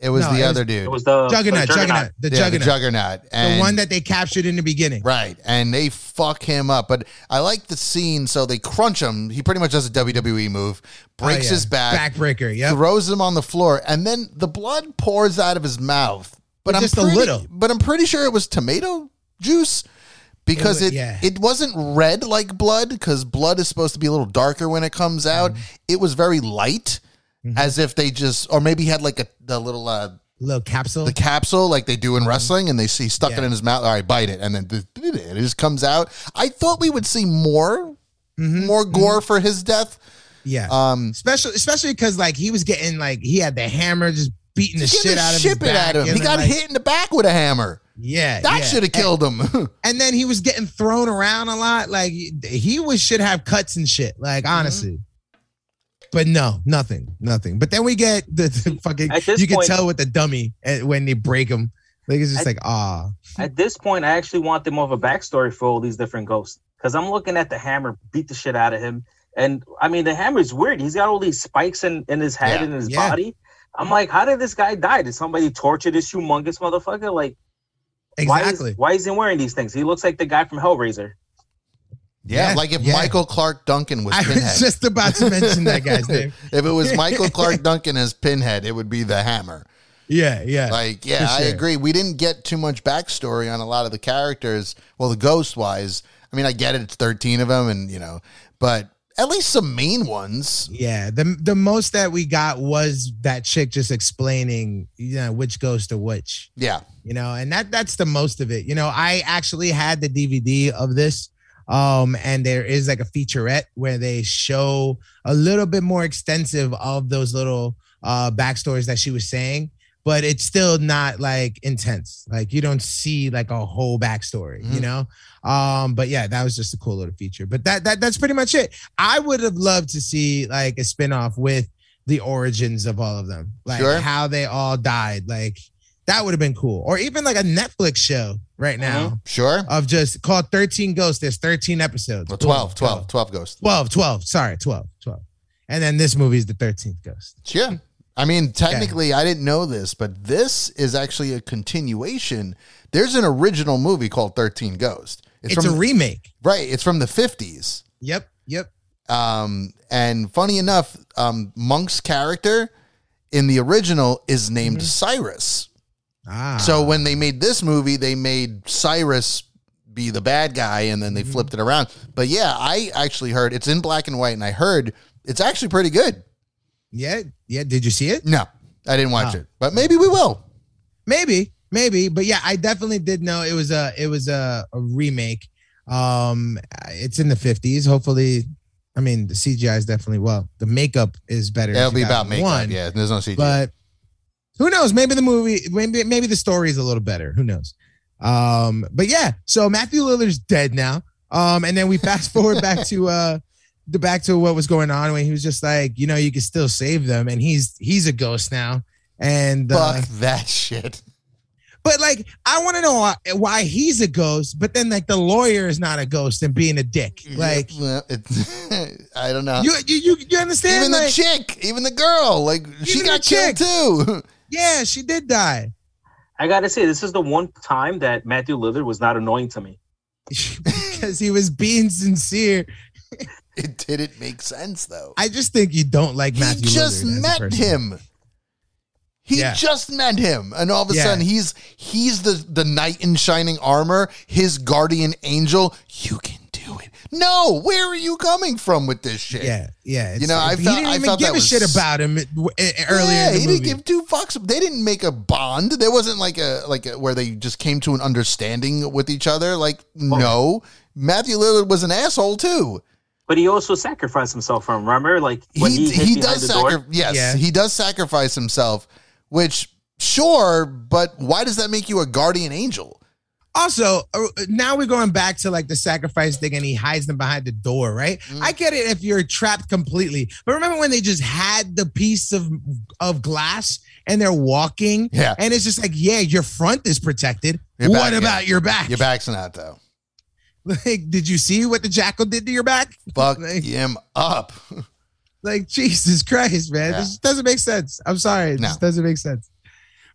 It was No, the it was- other dude. It was the juggernaut, the juggernaut, the yeah, juggernaut, the juggernaut. the one that they captured in the beginning. right, and they fuck him up. But I like the scene. So they crunch him. He pretty much does a WWE move, breaks Oh, yeah. his back, backbreaker. Yep. throws him on the floor, and then the blood pours out of his mouth. But But I'm just a pretty, little. But I'm pretty sure it was tomato juice because It it wa- it, wasn't red like blood because blood is supposed to be a little darker when it comes out. Mm-hmm. It was very light, as if they just or maybe he had like a the little uh, little capsule. the capsule like they do in wrestling, and they see stuck it Mm-hmm. In his mouth. All right, bite it, and then it just comes out. I thought we would see more Mhm. more gore for his death. yeah. Um, especially especially because like he was getting like he had the hammer just beating the shit the out of his it back. at him. He got like, hit in the back with a hammer. Yeah, That yeah. should have killed him. And, and then he was getting thrown around a lot. Like he was should have cuts and shit. Like Mm-hmm. But no, nothing, nothing. But then we get the, the fucking. At You can tell with the dummy eh, when they break him. Like it's just I- like ah, At this point, I actually want them more of a backstory for all these different ghosts because I'm looking at the hammer beat the shit out of him, and I mean the hammer's weird. He's got all these spikes in, in his head Yeah. and his Yeah. body. I'm like, how did this guy die? Did somebody torture this humongous motherfucker? Like, exactly. why is, why is he wearing these things? He looks like the guy from Hellraiser. Yeah, Yeah, like if yeah. Michael Clarke Duncan was I Pinhead. was just about to mention that guy's name. if it was Michael Clark Duncan as Pinhead, it would be the hammer. Yeah, yeah. Like, yeah, For I agree. We didn't get too much backstory on a lot of the characters. Well, the ghost wise, I mean, I get it. It's 13 of them, and, you know, but at least some main ones. Yeah, the the most that we got was that chick just explaining, you know, which goes to which, Yeah. you know, and that that's the most of it. You know, I actually had the DVD of this, um, and there is like a featurette where they show a little bit more extensive of those little uh backstories that she was saying, but it's still not like intense. Like you don't see like a whole backstory, you Mhm. know. Um, but yeah, that was just a cool little feature. But that that that's pretty much it. I would have loved to see like a spinoff with the origins of all of them, like Sure. how they all died. Like that would have been cool, or even like a Netflix show right now Sure. of just called 13 Ghosts. There's 13 episodes. Well, Boom, 12, 12, 12 ghosts. 12, 12. Sorry, 12, 12. And then this movie is the 13th Ghost. Sure. I mean, technically, I didn't know this, but this is actually a continuation. There's an original movie called 13 Ghosts. It's, from, a remake. right. It's from the 50s. Yep, yep. Um, and funny enough, um, Monk's character in the original is named Cyrus. Ah, So when they made this movie, they made Cyrus be the bad guy, and then they flipped it around. But yeah, I actually heard it's in black and white, and I heard it's actually pretty good. yeah, yeah. Did you see it? No, I didn't watch Oh. it, but maybe we will. maybe maybe but yeah i definitely did know it was a it was a, a remake um it's in the 50s hopefully i mean the cgi is definitely well the makeup is better It'll be about makeup. 2001, Yeah, there's no CG. but who knows maybe the movie maybe maybe the story is a little better who knows um but yeah so matthew lillard's dead now um and then we fast forward back to uh the back to what was going on when he was just like you know you can still save them and he's he's a ghost now and uh, Fuck that shit. but like, I want to know why, why he's a ghost, but then like the lawyer is not a ghost and being a dick. Like, Well, I don't know. you you you, you understand? even the chick, even the girl, like she got killed too. yeah, she did die I gotta say, this is the one time that Matthew Lillard was not annoying to me. because he was being sincere. It didn't make sense though. I just think you don't like he Matthew. just Lillard met him. He Yeah. just met him, and all of a Yeah. sudden he's he's the the knight in shining armor, his guardian angel. You can do it. No, where are you coming from with this shit? Yeah, yeah. You know, like- I he felt- didn't I even felt give that a was- shit about him w- eh, earlier Yeah, in the he movie. didn't give two fucks. They didn't make a bond. There wasn't like a like a, where they just came to an understanding with each other. Like no, Matthew Lillard was an asshole too. But he also sacrificed himself for him. Remember, like when he he, hid he behind does the door. sacrifice. Yes, Yeah. he does sacrifice himself. Which sure, but why does that make you a guardian angel? Also, uh, now we're going back to like the sacrifice thing, and he hides them behind the door, right? Mm. I get it if you're trapped completely, but remember when they just had the piece of of glass and they're walking, Yeah. and it's just like, yeah, your front is protected. Your what back, yeah. about your back? Your back's not though. Like, did you see what the jackal did to your back? Fuck Like- him up. Like Jesus Christ, man. Yeah. This doesn't make sense. I'm sorry. It No. just doesn't make sense.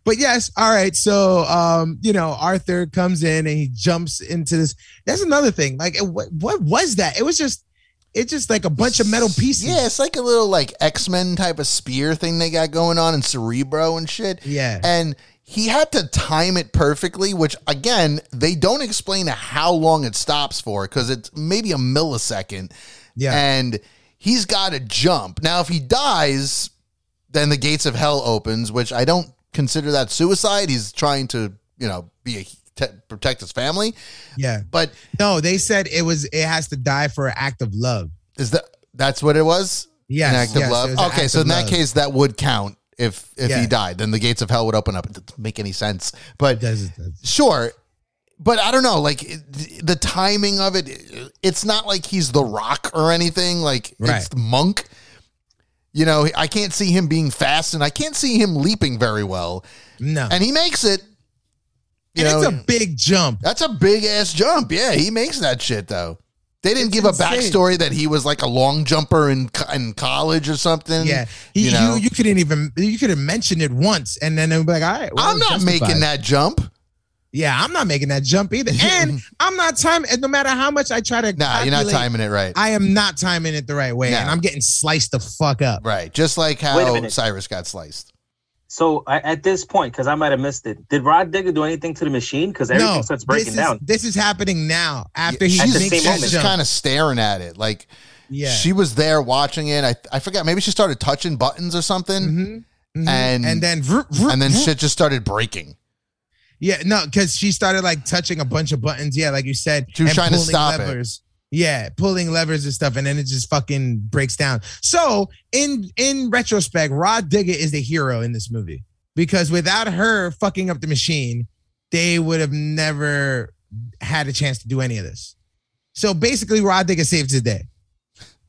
But yes, all right. So um, you know, Arthur comes in and he jumps into this. That's another thing. Like what, what was that? It was just it's just like a bunch of metal pieces. Yeah, it's like a little like X Men type of spear thing they got going on in Cerebro and shit. Yeah. And he had to time it perfectly, which again, they don't explain how long it stops for because it's maybe a millisecond. Yeah. And he's got to jump. Now, if he dies, then the gates of hell opens, which I don't consider that suicide. He's trying to, you know, be a te- protect his family. Yeah. But No, they said it was it has to die for an act of love. is that that's what it was? Yes, an act of yes, it love. Okay, so in that love. case, that would count if if Yeah. he died. Then the gates of hell would open up. It doesn't make any sense, It but does, it does. sure. But I don't know, like the timing of it. It's not like he's the Rock or anything. Like Right. it's Monk. You know, I can't see him being fast, and I can't see him leaping very well. No. And he makes it. You and know, it's a big jump. that's a big ass jump. Yeah, he makes that shit though. They didn't It's give insane. a backstory that he was like a long jumper in in college or something. Yeah. He, you you, know, you couldn't even you could have mentioned it once and then they'd be like, all right. well, I'm not justified. making that jump. Yeah, I'm not making that jump either. And I'm not timing no matter how much I try to Nah, you're not timing it right. I am not timing it the right way. No. And I'm getting sliced the fuck up. right, just like Wait a how minute. Cyrus got sliced. So I, at this point, because I might have missed it, did Rah Digga do anything to the machine? Because everything No, starts breaking this is, down. This is happening now after he At the makes same moment. She's jump. kind of staring at it, like yeah. she was there watching it. I I forgot. Maybe she started touching buttons or something, Mhm, mhm. and- and then vroom, vroom, and then vroom. shit just started breaking. Yeah, no, because she started like touching a bunch of buttons. Yeah, like you said, She was trying to stop it. levers. Yeah, pulling levers and stuff, and then it just fucking breaks down. So in in retrospect, Rah Digga is the hero in this movie because without her fucking up the machine, they would have never had a chance to do any of this. So basically, Rah Digga saves the day.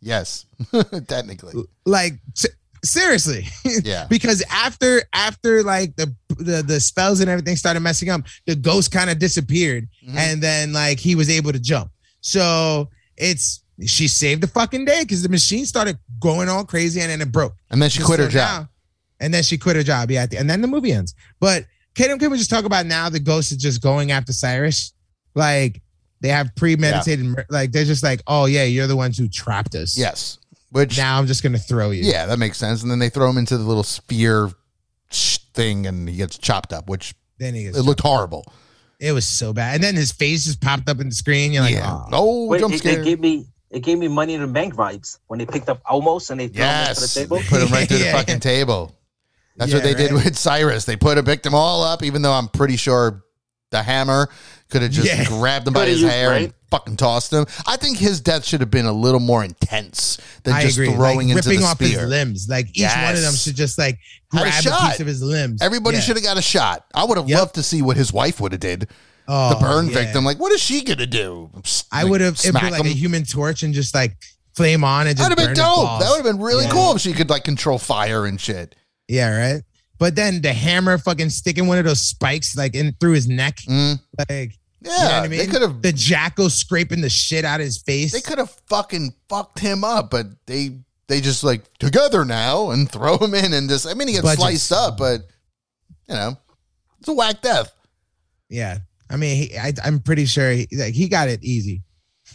Yes, technically, Like seriously, yeah. because after after like the the the spells and everything started messing up, the ghost kind of disappeared, Mhm. and then like he was able to jump. So it's she saved the fucking day because the machine started going all crazy and then it broke. And then she quit her job. now- and then she quit her job. Yeah, at the- and then the movie ends. But can, can we just talk about now the ghost is just going after Cyrus? Like they have premeditated, mur- like they're just like, oh yeah, you're the ones who trapped us. Yes, which Now I'm just gonna throw you. yeah, that makes sense. And then they throw him into the little spear thing, and he gets chopped up, which Then he gets it looked horrible. It was so bad. And then his face just popped up in the screen. You're like, yeah. oh. Wait, jump it, scare. it gave me it gave me money in the bank vibes when they picked up Almost and they threw him Yes, into the table. put him right through the Yeah. fucking table. That's what Yeah, they did with Cyrus. They put a victim all up, even though I'm pretty sure the hammer could have just Yeah. grabbed him by his used, hair and fucking tossed him. I think his death should have been a little more intense than I just agree. throwing like, into ripping the off spear. his limbs. Like each one of them should just like Had a grab a, piece of his limbs. Everybody Yeah. should have got a shot. I would have Yep. loved to see what his wife would have did. Oh, the burn yeah. victim. Like, what is she gonna do? S- I like, would have it smack been like a human torch and just like flame on and just That'd have been dope. That would have been really Yeah. cool if she could like control fire and shit. Yeah, right. But then the hammer fucking sticking one of those spikes like in through his neck. Mm. Like Yeah, you know I mean? they could have the jackal scraping the shit out of his face. they could have fucking fucked him up, but they they just like together now and throw him in and just I mean he gets sliced up, but you know it's a whack death. yeah. I mean, he, I, I'm pretty sure he, like, he got it easy.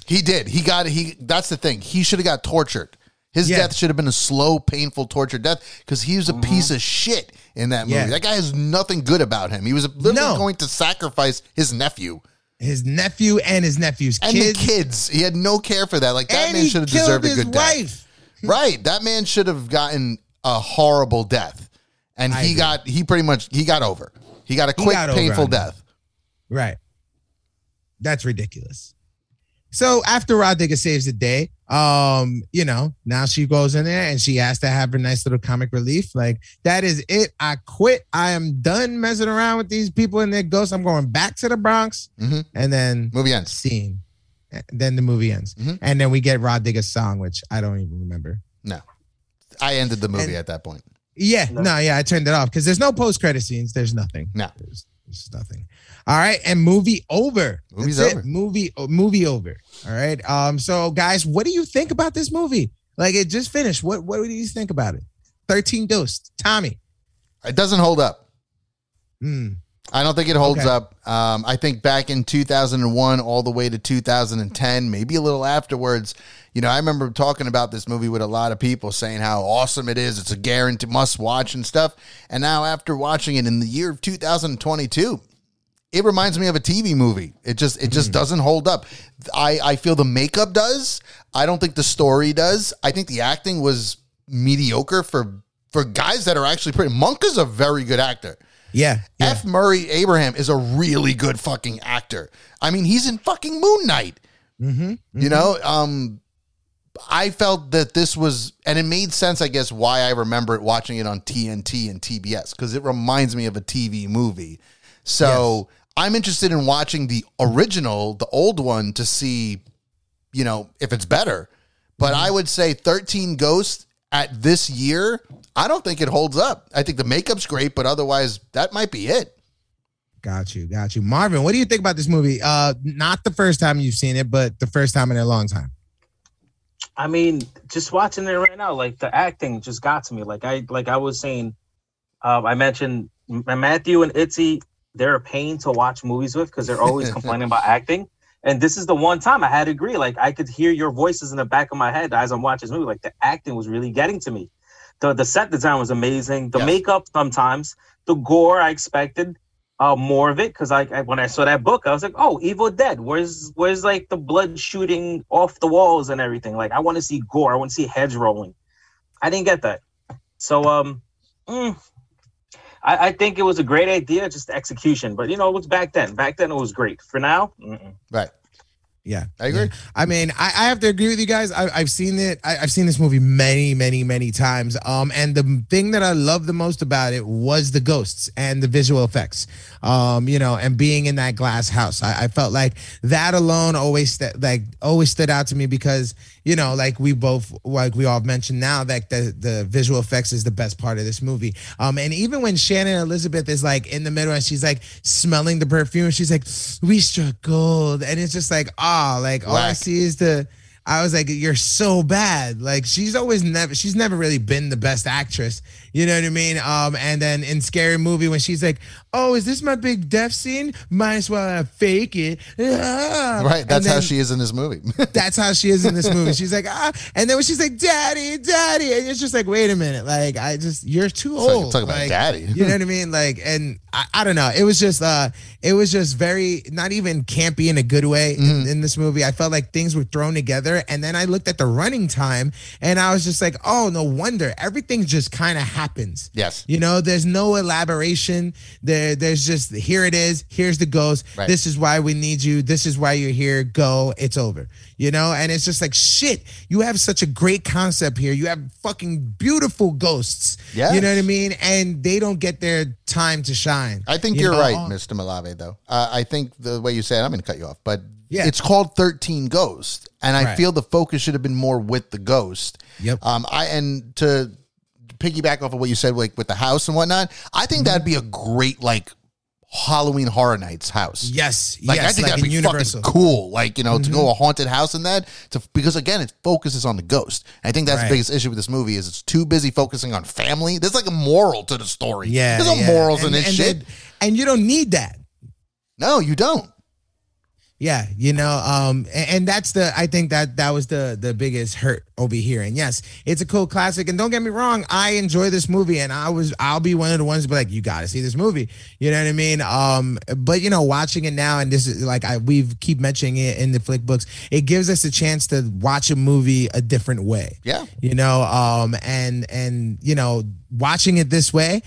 He did. He got it. he. That's the thing. He should have got tortured. His Yeah. death should have been a slow, painful, tortured death because he was a piece mm-hmm. of shit in that movie. Yeah. That guy has nothing good about him. He was literally No. going to sacrifice his nephew His nephew and his nephew's and kids. the kids. He had no care for that. Like that and man should have deserved a good death. wife. Right. That man should have gotten a horrible death. And I he agree. got he pretty much he got over. He got a quick, got painful death. Right. That's ridiculous. So after Rah Digga saves the day, um, you know, now she goes in there and she has to have her nice little comic relief. Like that is it. I quit. I am done messing around with these people and their ghosts. I'm going back to the Bronx, Mhm. and then Movie ends. scene. Then the movie ends, Mhm. and then we get Rah Digga's song, which I don't even remember. No, I ended the movie And- at that point. Yeah, No. no, yeah, I turned it off because there's no post credit scenes. There's nothing. No. there's, there's nothing. All right, and movie over. Movie's That's it. Movie movie over. All right. Um. So guys, what do you think about this movie? Like it just finished. What What do you think about it? Thirteen Ghosts. Tommy. It doesn't hold up. Hmm. I don't think it holds Okay. up. Um, I think back in 2001, all the way to 2010, maybe a little afterwards, you know, I remember talking about this movie with a lot of people saying how awesome it is. It's a guarantee must watch and stuff. And now, after watching it in the year of 2022, it reminds me of a TV movie. It just it just doesn't hold up. I I feel the makeup does. I don't think the story does. I think the acting was mediocre for for guys that are actually pretty. Monk is a very good actor. Yeah. yeah. F. Murray Abraham is a really good fucking actor. I mean, he's in fucking Moon Knight. Mm-hmm. You know, um, I felt that this was, and it made sense, I guess, why I remember it watching it on TNT and TBS because it reminds me of a TV movie. So I'm interested in watching the original, the old one, to see, you know, if it's better. But I would say 13 Ghosts at this year, I don't think it holds up. I think the makeup's great, but otherwise, that might be it. Got you. Got you. Marvin, what do you think about this movie? Uh, not the first time you've seen it, but the first time in a long time. I mean, just watching it right now, like the acting just got to me. Like I like I was saying, uh, I mentioned Matthew and Itzy. They're a pain to watch movies with because they're always complaining about acting. And this is the one time I had to agree. Like I could hear your voices in the back of my head as I'm watching this movie. Like the acting was really getting to me. The the set design was amazing. The Yes. makeup sometimes. The gore I expected uh, more of it because I, I when I saw that book I was like, oh, Evil Dead. Where's where's like the blood shooting off the walls and everything? Like I want to see gore. I want to see heads rolling. I didn't get that. So um, mm, I, I think it was a great idea, just execution. But you know, it was back then. Back then it was great. For now, mm-mm. Right. Yeah. I agree. Yeah. I mean, I, I have to agree with you guys. I, I've seen it. I, I've seen this movie many, many, many times. Um, and the thing that I love the most about it was the ghosts and the visual effects. Um, you know, and being in that glass house. I, I felt like that alone always st- like always stood out to me because you know, like we both like we all mentioned now that the the visual effects is the best part of this movie. Um, and even when Shannon Elizabeth is like in the middle and she's like smelling the perfume, she's like, "We struck gold," and it's just like, ah, like all I see is the. I was like, "You're so bad." Like she's always never, she's never really been the best actress. You know what I mean? Um, and then in Scary Movie when she's like, "Oh, is this my big death scene? Might as well I fake it." Ah. Right. That's how she is in this movie. that's how she is in this movie. She's like, ah, and then when she's like, daddy, daddy, and it's just like, wait a minute, like, I just, you're too old. talk about Like, daddy. You know what I mean? Like, and I, I don't know. It was just, uh, it was just very, not even campy in a good way Mm-hmm. in, in this movie. I felt like things were thrown together, and then I looked at the running time, and I was just like, oh, no wonder everything just kind of happens. yes. You know, there's no elaboration. There, there's just here it is. Here's the ghost. Right. This is why we need you. This is why you're here. Go. It's over. You know, and it's just like shit. You have such a great concept here. You have fucking beautiful ghosts. Yeah. You know what I mean? And they don't get their time to shine. I think You are right, Mr. Malave, though. Uh, I think the way you said, it, I'm going to cut you off, but Yeah. it's called 13 Ghosts. And I Right. feel the focus should have been more with the ghost. Yep. Um, I And to piggyback off of what you said, like with the house and whatnot, I think that'd be a great, like, Halloween Horror Nights house. Yes. Like yes. I think like that'd be Universal. fucking cool. Like you know, to Mm-hmm. go a haunted house in that, to because again, it focuses on the ghost. I think that's Right. the biggest issue with this movie is it's too busy focusing on family. There's like a moral to the story. Yeah. there's no yeah. morals in And- this and shit. and you don't need that. no, you don't. Yeah, you know, um, and, and that's the I think that that was the the biggest hurt over here. And yes, it's a cool classic. And don't get me wrong, I enjoy this movie, and I was I'll be one of the ones to be like, you got to see this movie. You know what I mean? Um, but you know, watching it now, and this is like I we've keep mentioning it in the flick books. It gives us a chance to watch a movie a different way Yeah. you know um and and you know watching it this way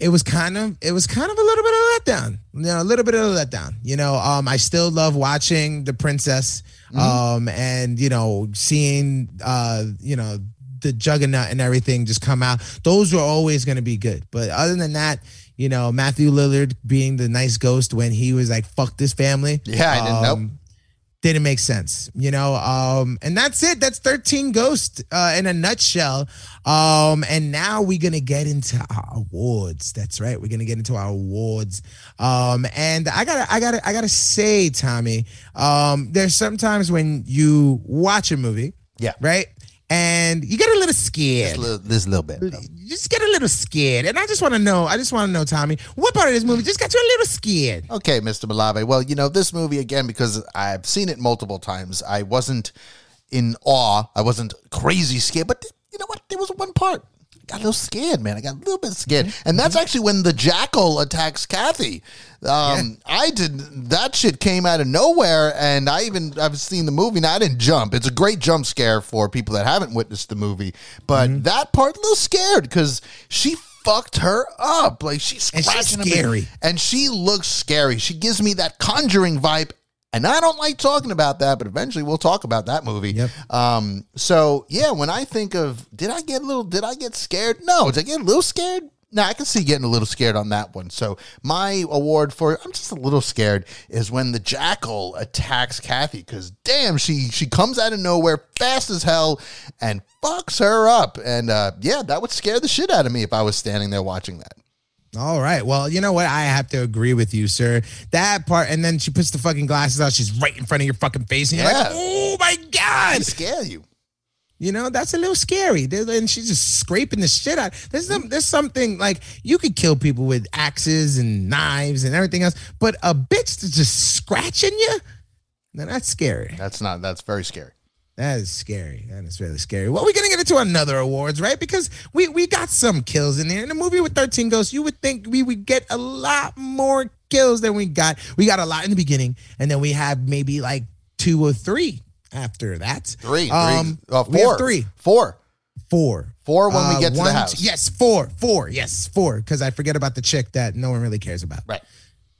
it was kind of it was kind of a little bit of a letdown. You know, a little bit of a letdown. You know, um, I still love watching the princess, um, and you know, seeing uh, you know, the juggernaut and everything just come out. Those were always going to be good. But other than that, you know, Matthew Lillard being the nice ghost when he was like, "Fuck this family." Yeah, I didn't know. Didn't make sense, you know. Um, and that's it. That's 13 Ghost uh, in a nutshell. Um, and now we're gonna get into our awards. That's right. We're gonna get into our awards. Um, and I gotta, I gotta, I gotta say, Tommy, um, there's sometimes when you watch a movie, Yeah. right, and you get a little scared This little, this little bit. though. you just get a little scared. And I just want to know, I just want to know, Tommy, what part of this movie just got you a little scared? Okay, Mr. Malave. Well, you know, this movie, again, because I've seen it multiple times, I wasn't in awe. I wasn't crazy scared. But you know what? There was one part. I got a little scared, man. I got a little bit scared. Mm-hmm. And that's mm-hmm. actually when the jackal attacks Kathy. Um, I did that shit came out of nowhere, and I even I've seen the movie. Now I didn't jump. It's a great jump scare for people that haven't witnessed the movie. But mm-hmm. that part, a little scared because she fucked her up. Like she's And she's scratching scary. and she looks scary. She gives me that conjuring vibe. And I don't like talking about that, but eventually we'll talk about that movie. Yep. Um, so yeah, when I think of did I get a little did I get scared? No, did I get a little scared? No, I can see getting a little scared on that one. So my award for I'm just a little scared is when the jackal attacks Kathy because damn, she she comes out of nowhere fast as hell and fucks her up. And uh, yeah, that would scare the shit out of me if I was standing there watching that. All right. Well, you know what? I have to agree with you, sir. That part, and then she puts the fucking glasses out. She's right in front of your fucking face, and you're Yeah. like, oh my God. scare you. You know, that's a little scary. And she's just scraping the shit out. There's some, there's something like you could kill people with axes and knives and everything else, but a bitch that's just scratching you, now that's scary. That's not that's very scary. That is scary. That is really scary. Well, we're gonna get into another awards, right? Because we we got some kills in there. In a movie with 13 ghosts, you would think we would get a lot more kills than we got. We got a lot in the beginning, and then we have maybe like two or three after that. Three. Um, three. Uh, we four. three. Four. Four. Four when we Uh, get to one, the house. two- yes, four. Four. Yes, four. Because I forget about the chick that no one really cares about. Right.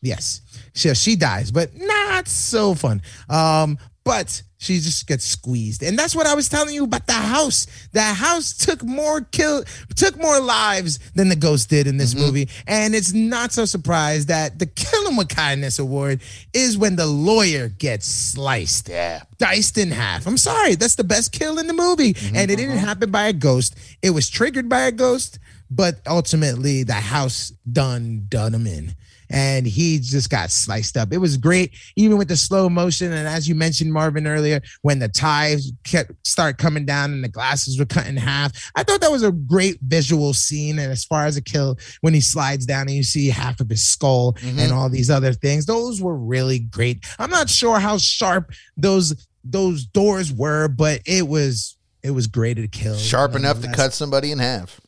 Yes. She, she dies, but not so fun. Um, but she just gets squeezed. And that's what I was telling you about the house. The house took more kill took more lives than the ghost did in this mm-hmm. movie. And it's not so surprised that the Kill 'em with Kindness award is when the lawyer gets sliced Yeah. diced in half. I'm sorry, that's the best kill in the movie. Mm-hmm. And it didn't mm-hmm. happen by a ghost. It was triggered by a ghost, but ultimately the house done done him in. And he just got sliced up. It was great, even with the slow motion. And as you mentioned, Marvin earlier, when the ties kept start coming down and the glasses were cut in half, I thought that was a great visual scene. And as far as a kill, when he slides down and you see half of his skull mm-hmm. and all these other things, those were really great. I'm not sure how sharp those those doors were, but it was it was great to kill. Sharp uh, enough to cut somebody in half.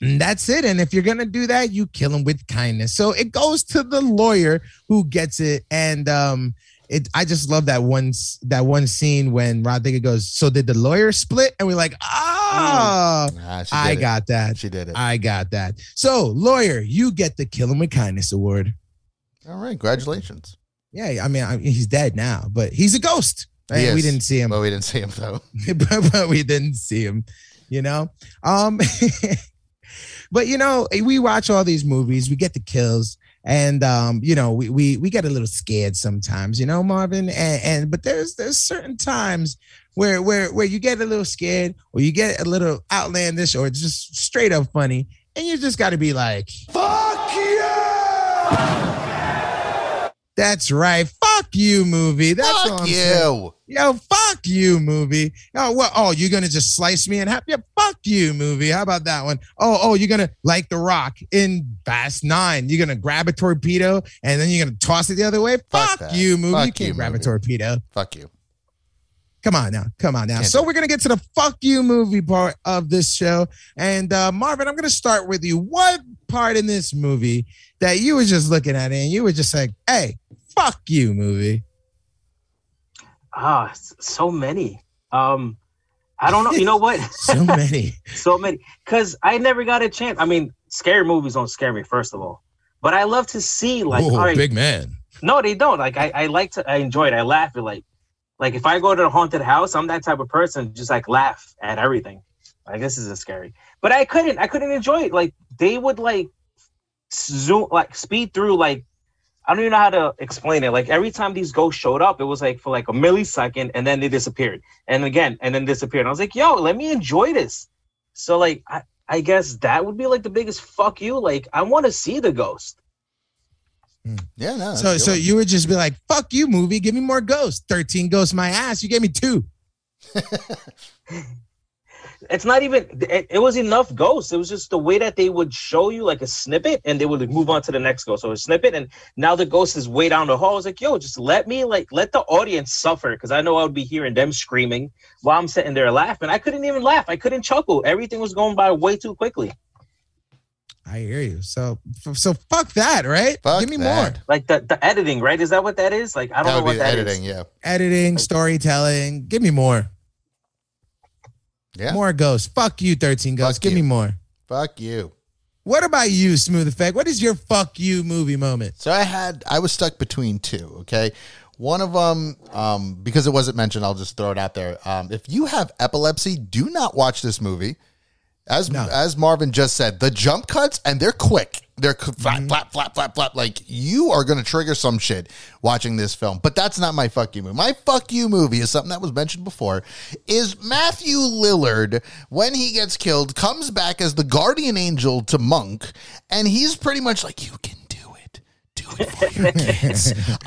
And that's it. And if you're gonna do that, you kill him with kindness. So it goes to the lawyer who gets it. And um, it I just love that one that one scene when Rodriguez goes, "So did the lawyer split?" And we're like, "Ah, Ah, she I it. got that. She did it. I got that." So lawyer, you get the Kill Him with Kindness award. All right. Congratulations. Yeah, I mean I, he's dead now, but he's a ghost. Right? We didn't see him. Well, we didn't see him though. but, but we didn't see him, you know. Um, but you know, we watch all these movies, we get the kills, and um, you know, we we we get a little scared sometimes, you know, Marvin. And, and but there's there's certain times where where where you get a little scared, or you get a little outlandish, or just straight up funny, and you just got to be like, "Fuck you!" That's right. Fuck you, movie. That's Fuck saying. you. Yo, fuck you, movie. Oh, what? Oh, you're gonna just slice me in half? Yeah, fuck you, movie. How about that one? Oh, oh, you're gonna like the Rock in Fast Nine. You're gonna grab a torpedo and then you're gonna toss it the other way. Fuck Fuck, you, movie. Fuck you can't you, grab movie. a torpedo. Fuck you. Come on now, come on now. Can't so we're gonna get to the fuck you movie part of this show. And uh, Marvin, I'm gonna start with you. What part in this movie that you were just looking at it and you were just like, "Hey, fuck you, movie." Ah, so many. Um, I don't know. You know what? So many. so many. Because I never got a chance. I mean, scary movies don't scare me first of all, but I love to see like Ooh, all right, big man. no, they don't. Like I, I like to I enjoy it. I laugh at like like if I go to a haunted house, I'm that type of person, just like laugh at everything. Like this isn't scary. But I couldn't I couldn't enjoy it. Like they would like zoom like speed through like I don't even know how to explain it. Like every time these ghosts showed up, it was like for like a millisecond and then they disappeared. And again, and then disappeared. And I was like, yo, let me enjoy this. So like I, I guess that would be like the biggest fuck you. Like I want to see the ghost. Hmm. Yeah, no. So a so one. you would just be like, "Fuck you, movie. Give me more ghosts. Thirteen ghosts, my ass. You gave me two. it's not even it, it was enough ghosts it was just the way that they would show you like a snippet and they would move on to the next ghost so a snippet and now the ghost is way down the hall i was like yo just let me like let the audience suffer because i know i would be hearing them screaming while i'm sitting there laughing i couldn't even laugh i couldn't chuckle everything was going by way too quickly I hear you. So so fuck that, right? Fuck Give me that. more like the, the editing right is that what that is like i don't that know would what be the that is. editing. Yeah, editing, storytelling. Give me more. Yeah. More ghosts. Fuck you, thirteen ghosts. Fuck Give you. me more. Fuck you. What about you, Smooth Effect? What is your fuck you movie moment? So I had I was stuck between two. Okay, one of them um, because it wasn't mentioned. I'll just throw it out there. Um, if you have epilepsy, do not watch this movie. As No. as Marvin just said, the jump cuts and they're quick. They're flap flap mm-hmm. flap flap flap. Like you are going to trigger some shit watching this film. But that's not my fuck you movie. My fuck you movie is something that was mentioned before. Is Matthew Lillard when he gets killed comes back as the guardian angel to Monk, and he's pretty much like you can do it. Do it for your kids.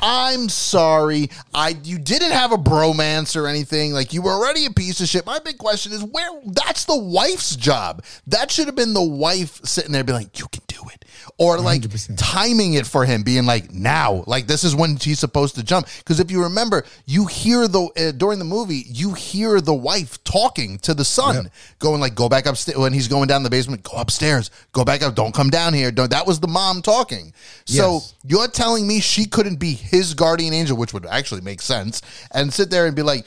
I'm sorry. I you didn't have a bromance or anything. Like you were already a piece of shit. My big question is where that's the wife's job. That should have been the wife sitting there being like, you can do it. Or like 100%. timing it for him, being like, now, like this is when he's supposed to jump. Because if you remember, you hear the uh, during the movie, you hear the wife talking to the son, going like, "Go back upstairs." When he's going down the basement, go upstairs, go back up, don't come down here. Don't. That was the mom talking. So Yes. You're telling me she couldn't be his guardian angel, which would actually make sense, and sit there and be like,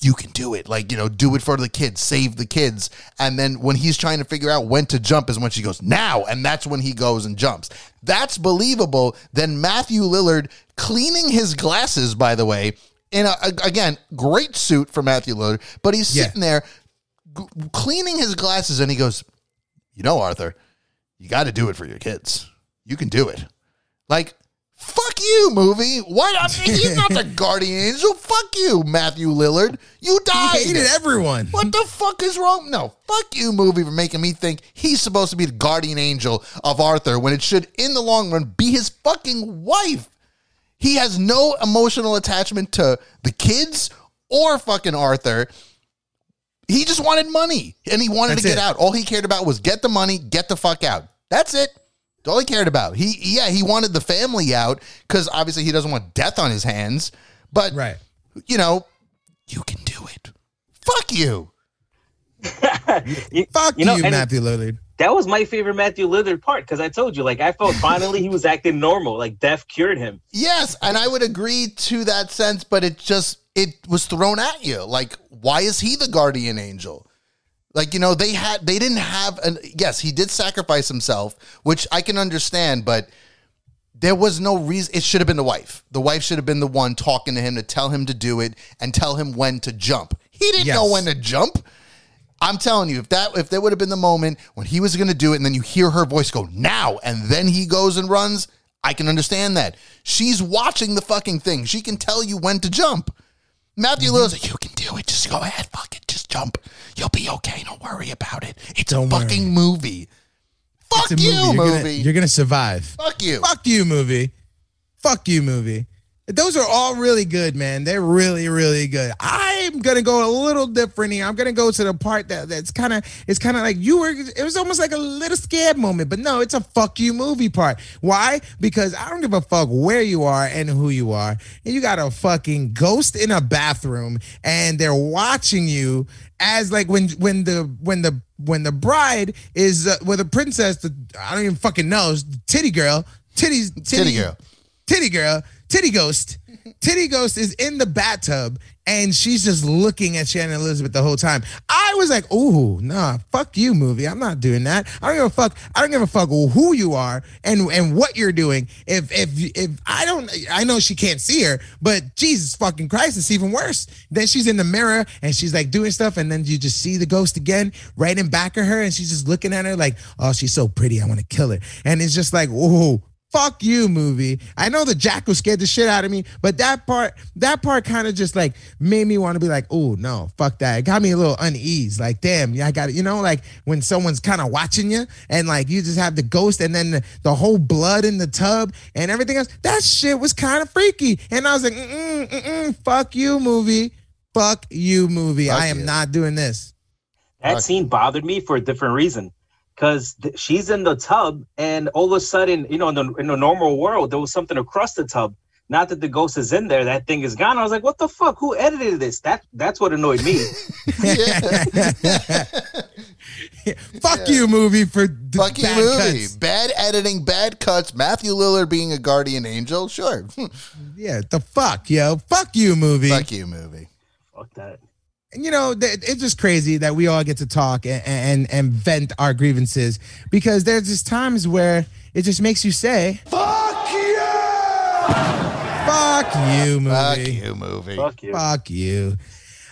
you can do it. Like, you know, do it for the kids, save the kids. And then when he's trying to figure out when to jump is when she goes, now. And that's when he goes and jumps. That's believable. Then Matthew Lillard cleaning his glasses, by the way, in a, again, great suit for Matthew Lillard, but he's Yeah. sitting there g- cleaning his glasses and he goes, you know, Arthur, you got to do it for your kids. You can do it. Like, fuck you, movie. What? I mean, he's not the guardian angel. Fuck you, Matthew Lillard. You died. He hated everyone. What the fuck is wrong? No, fuck you, movie, for making me think he's supposed to be the guardian angel of Arthur when it should, in the long run, be his fucking wife. He has no emotional attachment to the kids or fucking Arthur. He just wanted money and he wanted That's to get it. out. All he cared about was get the money, get the fuck out. That's it. That's all he cared about. He yeah, he wanted the family out because obviously he doesn't want death on his hands. But Right. you know, you can do it. Fuck you. You- Fuck You know, you, and- Matthew Lillard. that was my favorite Matthew Lillard part because I told you, like, I felt finally he was acting normal, like death cured him. Yes, and I would agree to that sense, but it just it was thrown at you. Like, why is he the guardian angel? Like, you know, they had they didn't have an yes, he did sacrifice himself, which I can understand, but there was no reason it should have been the wife. The wife should have been the one talking to him to tell him to do it and tell him when to jump. He didn't Yes. know when to jump. I'm telling you, if that if there would have been the moment when he was going to do it, and then you hear her voice go now, and then he goes and runs, I can understand that. She's watching the fucking thing. She can tell you when to jump. Matthew Mm-hmm. Lillard's like, you can do it. Just go ahead, fuck it, just jump. You'll be okay. Don't worry about it. It's Don't a worry. fucking movie. Fuck you, You're movie. gonna, you're gonna survive. Fuck you. Fuck you, movie. Fuck you, movie. Those are all really good, man. They're really, really good. I'm gonna go a little different here. I'm gonna go to the part that that's kind of it's kind of like you were. It was almost like a little scared moment, but no, it's a fuck you movie part. Why? Because I don't give a fuck where you are and who you are. And you got a fucking ghost in a bathroom, and they're watching you as like when when the when the when the bride is uh, with the princess. The, I don't even fucking know. Titty girl. Titties. Titty girl. titty girl Titty Ghost. Titty Ghost is in the bathtub and she's just looking at Shannon Elizabeth the whole time. I was like, "Ooh, nah, fuck you, movie. I'm not doing that. I don't give a fuck. I don't give a fuck who you are and and what you're doing. If if if I don't, I know she can't see her, but Jesus fucking Christ, it's even worse. Then she's in the mirror and she's like doing stuff, and then you just see the ghost again right in back of her, and she's just looking at her like, "Oh, she's so pretty. I want to kill her." And it's just like, "Ooh." Fuck you movie. I know the Jack was scared the shit out of me, but that part, that part kind of just like made me want to be like, oh no, fuck that. It got me a little unease. Like, damn, yeah, I got it. You know, like when someone's kind of watching you and like you just have the ghost and then the, the whole blood in the tub and everything else. That shit was kind of freaky. And I was like, mm-mm, mm-mm, fuck you movie. Fuck you movie. Fuck I am you. not doing this. That Fuck. scene bothered me for a different reason. Because th- she's in the tub, and all of a sudden, you know, in the, in the normal world, there was something across the tub. Not that the ghost is in there, that thing is gone. I was like, "What the fuck? Who edited this?" That that's what annoyed me. Yeah, Fuck you movie for d- Fuck you, bad movie. cuts. Bad editing, bad cuts. Matthew Lillard being a guardian angel. Sure. Yeah, the fuck, yo. Fuck you movie. Fuck you, movie. fuck that. You know, it's just crazy that we all get to talk and, and and vent our grievances because there's just times where it just makes you say, "Fuck you, fuck you, movie, Fuck you, movie. Fuck you. fuck you."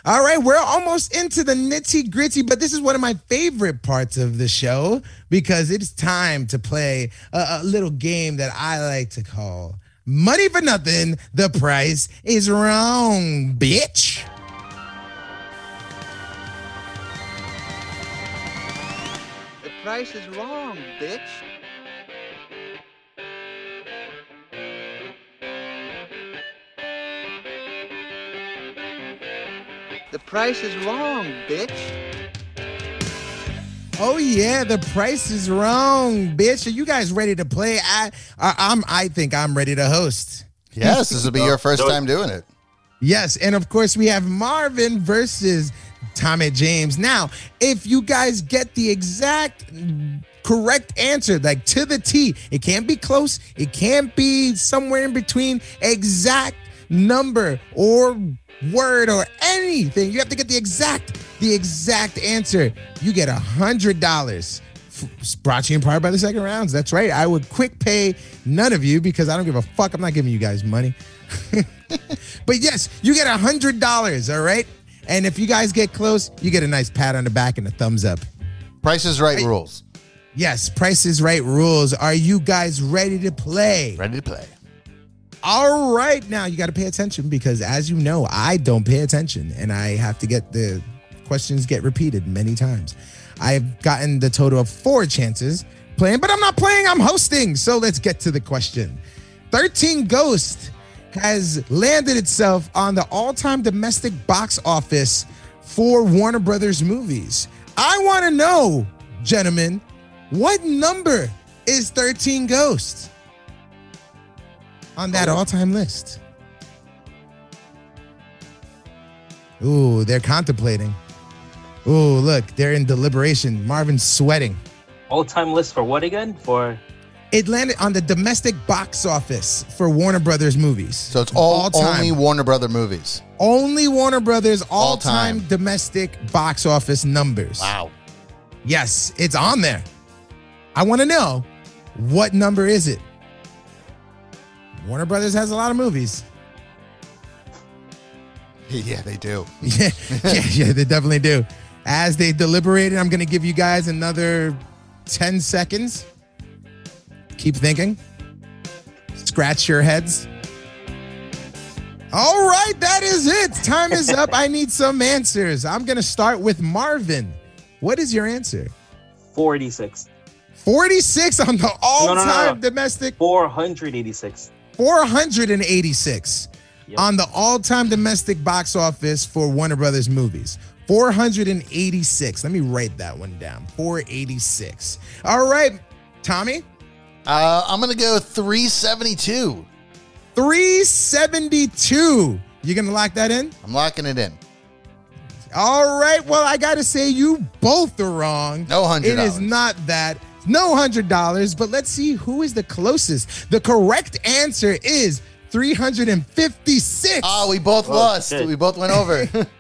All right, we're almost into the nitty gritty, but this is one of my favorite parts of the show because it's time to play a, a little game that I like to call Money for Nothing. The price is wrong, bitch. Price is wrong, bitch. The price is wrong, bitch. Oh yeah, the price is wrong, bitch. Are you guys ready to play? I, I I'm I think I'm ready to host. Yes, this will be your first time doing it. Yes, and of course we have Marvin versus Tommy James. Now, if you guys get the exact correct answer, like to the T, it can't be close, it can't be somewhere in between, exact number or word or anything. You have to get the exact, the exact answer. You get a hundred dollars. Brought to you in part by the second rounds. That's right. I would quick pay none of you because I don't give a fuck. I'm not giving you guys money. but yes, you get a hundred dollars. All right. And if you guys get close, you get a nice pat on the back and a thumbs up. Price is right rules. Yes, Price is Right rules. Are you guys ready to play? Ready to play. All right, now you got to pay attention because, as you know, I don't pay attention, and I have to get the questions get repeated many times. I've gotten the total of four chances playing, but I'm not playing. I'm hosting. So let's get to the question. Thirteen Ghost has landed itself on the all-time domestic box office for Warner Brothers movies. I want to know, gentlemen, what number is 13 Ghosts? on that oh. all-time list. Ooh, they're contemplating. Ooh, look, they're in deliberation. Marvin's sweating. All time list for what again? For It landed on the domestic box office for Warner Brothers movies. So it's all All-time. only Warner Brother movies. Only Warner Brothers all-time, All-time. domestic box office numbers. Wow. Yes, it's on there. I want to know what number is it? Warner Brothers has a lot of movies. Yeah, they do. Yeah, yeah, yeah, they definitely do. As they deliberated, I'm going to give you guys another 10 seconds. Keep thinking. Scratch your heads. All right, that is it. Time is up. I need some answers. I'm going to start with Marvin. What is your answer? 46. 46 on the all no, no, time no. domestic 486. 486 Yep. on the all-time domestic box office for Warner Brothers movies. 486. Let me write that one down. 486. All right, Tommy. Uh, I'm gonna go 372. 372. You gonna lock that in? I'm locking it in. All right. Well, I gotta say you both are wrong. No hundred It is not that. No hundred dollars, but let's see who is the closest. The correct answer is 356. Oh, we both Oh, lost. shit. We both went over.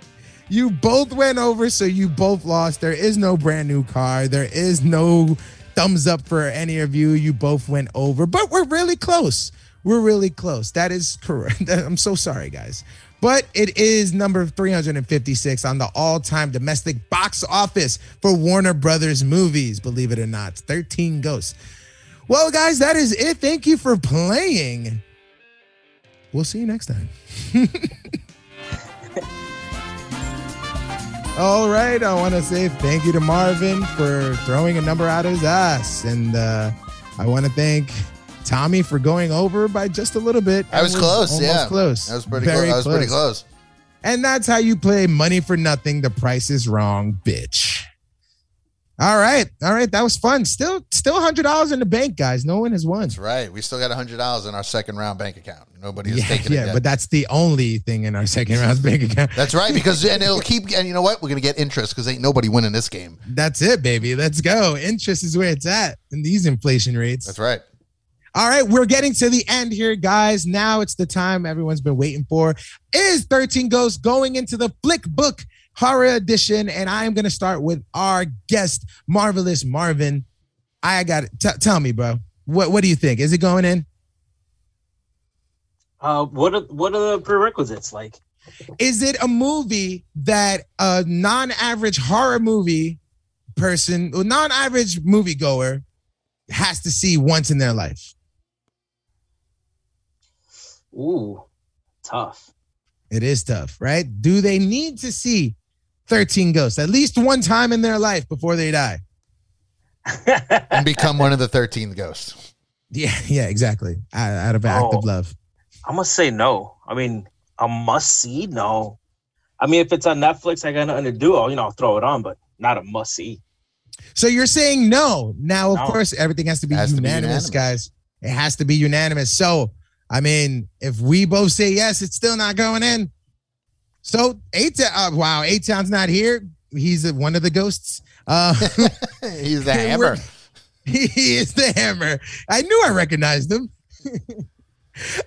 You both went over, so you both lost. There is no brand new car. There is no thumbs up for any of you. You both went over, but we're really close. We're really close. That is correct. I'm so sorry, guys. But it is number 356 on the all time domestic box office for Warner Brothers movies, believe it or not. 13 Ghosts. Well, guys, that is it. Thank you for playing. We'll see you next time. All right, I want to say thank you to Marvin for throwing a number out of his ass, and uh, I want to thank Tommy for going over by just a little bit. I was and close. almost Yeah, close. That was pretty Very close. I was pretty close. And that's how you play money for nothing. The price is wrong, bitch. All right, all right, that was fun. Still, still hundred dollars in the bank, guys. No one has won. That's right. We still got hundred dollars in our second round bank account. Nobody has Yeah, taken it yeah, but that's the only thing in our second round bank account. That's right, because and it'll keep and you know what? We're gonna get interest because ain't nobody winning this game. That's it, baby. Let's go. Interest is where it's at in these inflation rates. That's right. All right, we're getting to the end here, guys. Now it's the time everyone's been waiting for. Is 13 Ghosts going into the Flick Book Horror Edition? And I am going to start with our guest, Marvelous Marvin. I got it. T- tell me, bro. What What do you think? Is it going in? Uh, what are what are the prerequisites like? Is it a movie that a non-average horror movie person, or non-average moviegoer, has to see once in their life? Ooh, tough. It is tough, right? Do they need to see 13 ghosts at least one time in their life before they die? And become one of the thirteenth ghosts. Yeah, yeah, exactly. Out, out of an act of Oh. love. I'm gonna say no. I mean, a must see, no. I mean, if it's on Netflix, I got nothing to do. I'll, you know, I'll throw it on, but not a must see. So you're saying no. Now, of No. course, everything has to be, Has to be unanimous, unanimous. guys. It has to be unanimous. So, I mean, if we both say yes, it's still not going in. So, eight. Uh, wow, eight town's not here. He's one of the ghosts. Uh, He's the hammer. he is the hammer. I knew I recognized him.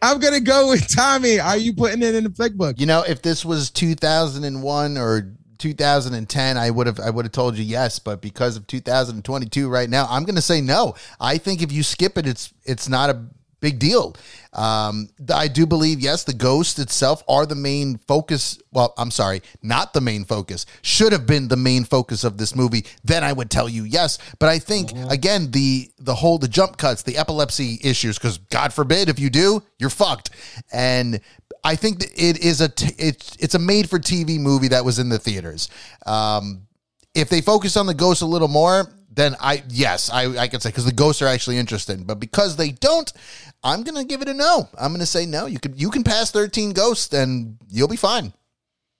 I'm gonna go with Tommy. Are you putting it in the flick book? You know, if this was 2001 or 2010, I would have I would have told you yes, but because of 2022 right now, I'm to say no. I think if you skip it, it's it's not a big deal. Um, I do believe yes, the ghosts itself are the main focus. Well, I'm sorry, not the main focus. Should have been the main focus of this movie. Then I would tell you yes. But I think again the the whole the jump cuts, the epilepsy issues, because God forbid if you do, you're fucked. And I think it is a t- it's it's a made for TV movie that was in the theaters. Um, if they focus on the ghosts a little more, then I yes I I can say because the ghosts are actually interesting. But because they don't, I'm gonna give it a no. I'm gonna say no. You can you can pass 13 ghosts and you'll be fine.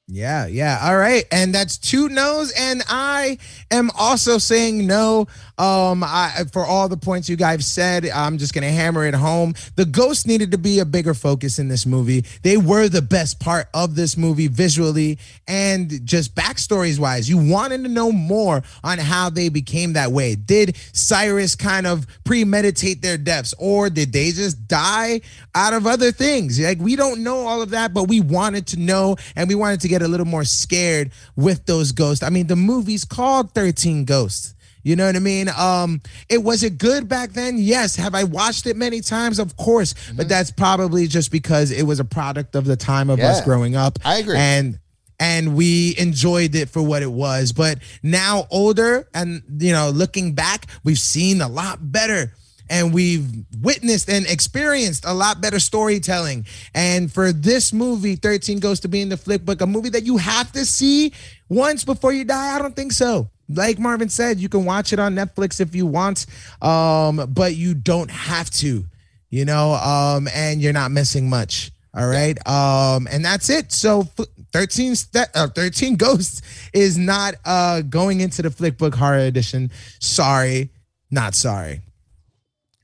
Yeah, yeah. All right. And that's two no's. And I am also saying no. Um, I for all the points you guys said, I'm just gonna hammer it home. The ghosts needed to be a bigger focus in this movie. They were the best part of this movie visually and just backstories wise. You wanted to know more on how they became that way. Did Cyrus kind of premeditate their deaths, or did they just die out of other things? Like we don't know all of that, but we wanted to know and we wanted to get a little more scared with those ghosts. I mean, the movie's called 13 Ghosts. You know what I mean? Um, it was it good back then? Yes. Have I watched it many times? Of course. But that's probably just because it was a product of the time of us growing up. I agree. And and we enjoyed it for what it was. But now older and you know, looking back, we've seen a lot better and we've witnessed and experienced a lot better storytelling. And for this movie, 13 Ghosts to be in the flick book, a movie that you have to see once before you die, I don't think so. Like Marvin said, you can watch it on Netflix if you want, um, but you don't have to, you know, um, and you're not missing much. All right. Um, and that's it. So f- 13 st- uh, 13 Ghosts is not uh going into the flick book horror edition. Sorry, not sorry.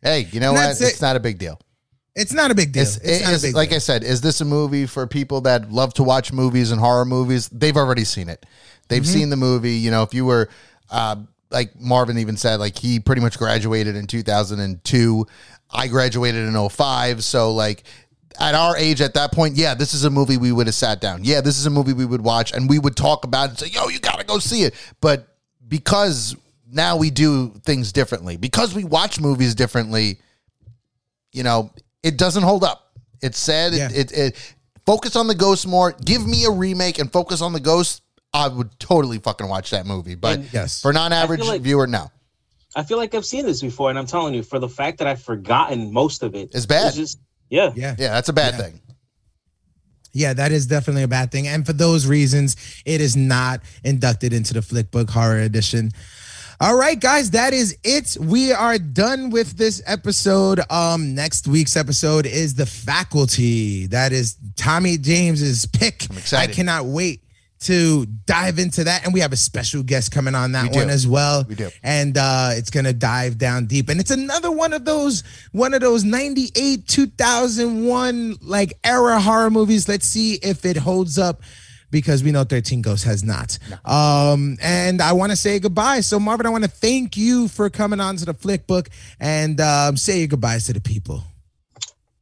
Hey, you know what? it. It's not a big deal. It's not a big deal. It's, It's, it is- a big like deal. I said, is this a movie for people that love to watch movies and horror movies? They've already seen it. They've Mm-hmm. seen the movie. You know, if you were, uh, like Marvin even said, like he pretty much graduated in 2002. I graduated in 05. So, like, at our age at that point, yeah, this is a movie we would have sat down. Yeah, this is a movie we would watch and we would talk about it and say, yo, you gotta go see it. But because now we do things differently, because we watch movies differently, you know, it doesn't hold up. It's sad. Yeah. It, it, it focus on the ghost more. Give me a remake and focus on the ghost. I would totally fucking watch that movie. But And- Yes. for non-average like- viewer, no. I feel like I've seen this before, and I'm telling you, for the fact that I've forgotten most of it, It's bad. just yeah. Yeah. Yeah, that's a bad Yeah. thing. Yeah, that is definitely a bad thing. And for those reasons, it is not inducted into the Flickbook Horror Edition. All right, guys, that is it. We are done with this episode. Um, next week's episode is The Faculty. That is Tommy James's pick. I'm excited. I cannot wait to dive into that. And we have a special guest coming on that one as well. We do. And uh it's gonna dive down deep. And it's another one of those, one of those 98, 2001 like era horror movies. Let's see if it holds up because we know 13 Ghosts has not. Um, and I want to say goodbye. So, Marvin, I want to thank you for coming on to the Flick Book and um, say your goodbyes to the people.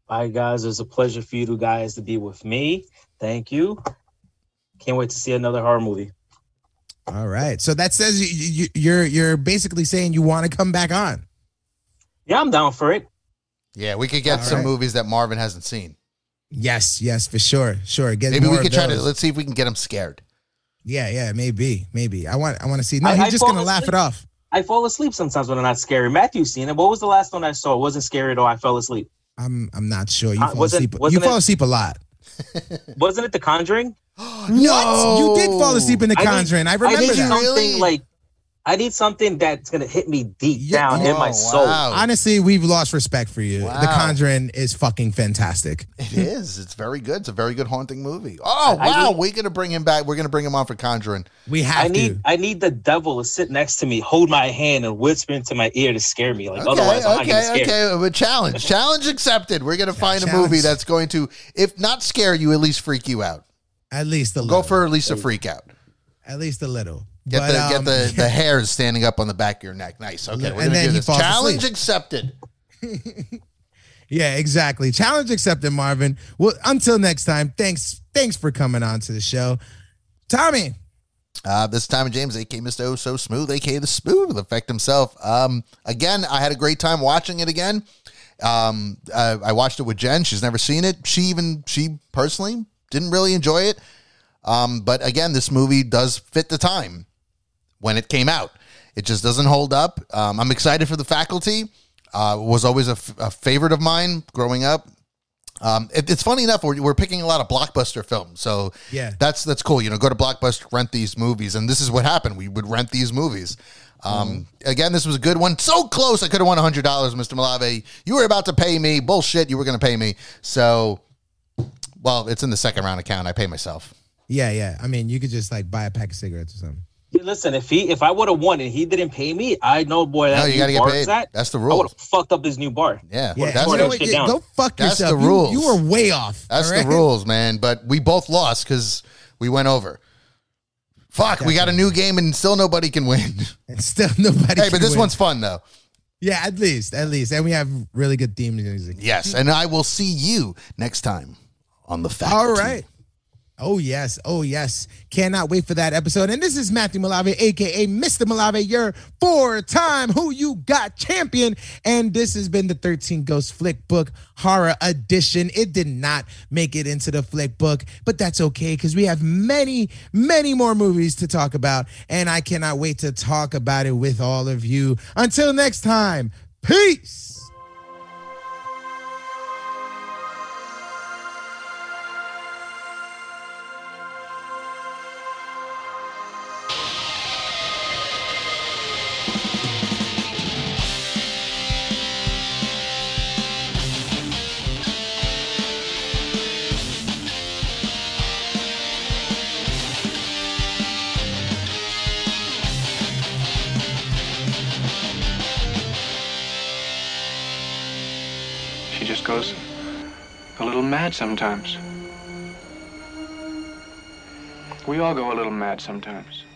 Bye, guys. It was a pleasure for you two guys to be with me. Thank you. Can't wait to see another horror movie. All right. So that says you, you, you're you're basically saying you want to come back on. Yeah, I'm down for it. Yeah, we could get All some right. movies that Marvin hasn't seen. Yes, yes, for sure, sure. Get Maybe we more could try to let's see if we can get him scared. Yeah, yeah, maybe, maybe. I want, I want to see. No, I- he's I just gonna laugh it off. I fall asleep sometimes when I'm not scary. Matthew's seen it. What was the last one I saw? It wasn't scary at all. I fell asleep. I'm, I'm not sure. You Uh, fall wasn't- asleep. You wasn't fall it- asleep a lot. Wasn't it The Conjuring? What? You did fall asleep in the Conjuring. I, I remember need you that. something really? like I need something that's gonna hit me deep Yeah, down yeah. in my Oh, soul. wow. Honestly, we've lost respect for you. The Conjuring is fucking fantastic. It is. It's very good. It's a very good haunting movie. Oh I wow, need- we're gonna bring him back. We're gonna bring him on for Conjuring. We have I need to. I need the devil to sit next to me, hold my hand, and whisper into my ear to scare me. Like Okay, otherwise, I'm not okay, getting scared. okay. But challenge, challenge accepted. We're gonna find a movie that's going to, if not scare you, at least freak you out. At least a little. Go for at least a freak out. at least a little. Get But, the um, get the the hairs standing up on the back of your neck. Nice. Okay, we're gonna then do he this. Challenge asleep. accepted. Yeah, exactly. Challenge accepted, Marvin. Well, until next time, thanks, thanks for coming on to the show, Tommy. Uh, this time, James, aka Mr. Oh So Smooth, aka the Smooth Effect himself. Um, again, I had a great time watching it again. Um, I, I watched it with Jen. She's never seen it. She even she personally didn't really enjoy it. Um, but again, this movie does fit the time when it came out. It just doesn't hold up. Um, I'm excited for the faculty. Uh, was always a, f- a favorite of mine growing up. Um, it- it's funny enough. We're, we're picking a lot of blockbuster films, so Yeah. that's that's cool. You know, go to Blockbuster, rent these movies, and this is what happened. We would rent these movies. Um, Again, this was a good one. So close, I could have won hundred dollars, Mister Malave. You were about to pay me. Bullshit, you were going to pay me. So, well, it's in the second round account. I pay myself. Yeah, yeah. I mean, you could just like buy a pack of cigarettes or something. Hey, Listen, if he if I would have won and he didn't pay me, I know boy that No, you got to get bar paid. at, That's the rule. I would rules. have fucked up his new bar. Yeah, Yeah, that's and you know what? shit You- down. Go fuck That's yourself. the rules. You, were way off. That's all the rules, man. But we both lost because we went over. Fuck, we got a new game and still nobody can win. And still nobody. hey, but can this win. one's fun though. yeah, at least, at least, and we have really good theme music. Yes, and I will see you next time on the faculty. All right. Oh yes, oh yes. Cannot wait for that episode. And this is Matthew Malave, aka Mr. Malave, your four-time Who You Got champion. And this has been the 13 Ghost Flick Book Horror Edition. It did not make it into the Flick Book, but that's okay because we have many, many more movies to talk about, and I cannot wait to talk about it with all of you. Until next time, peace. Mad sometimes. We all go a little mad sometimes.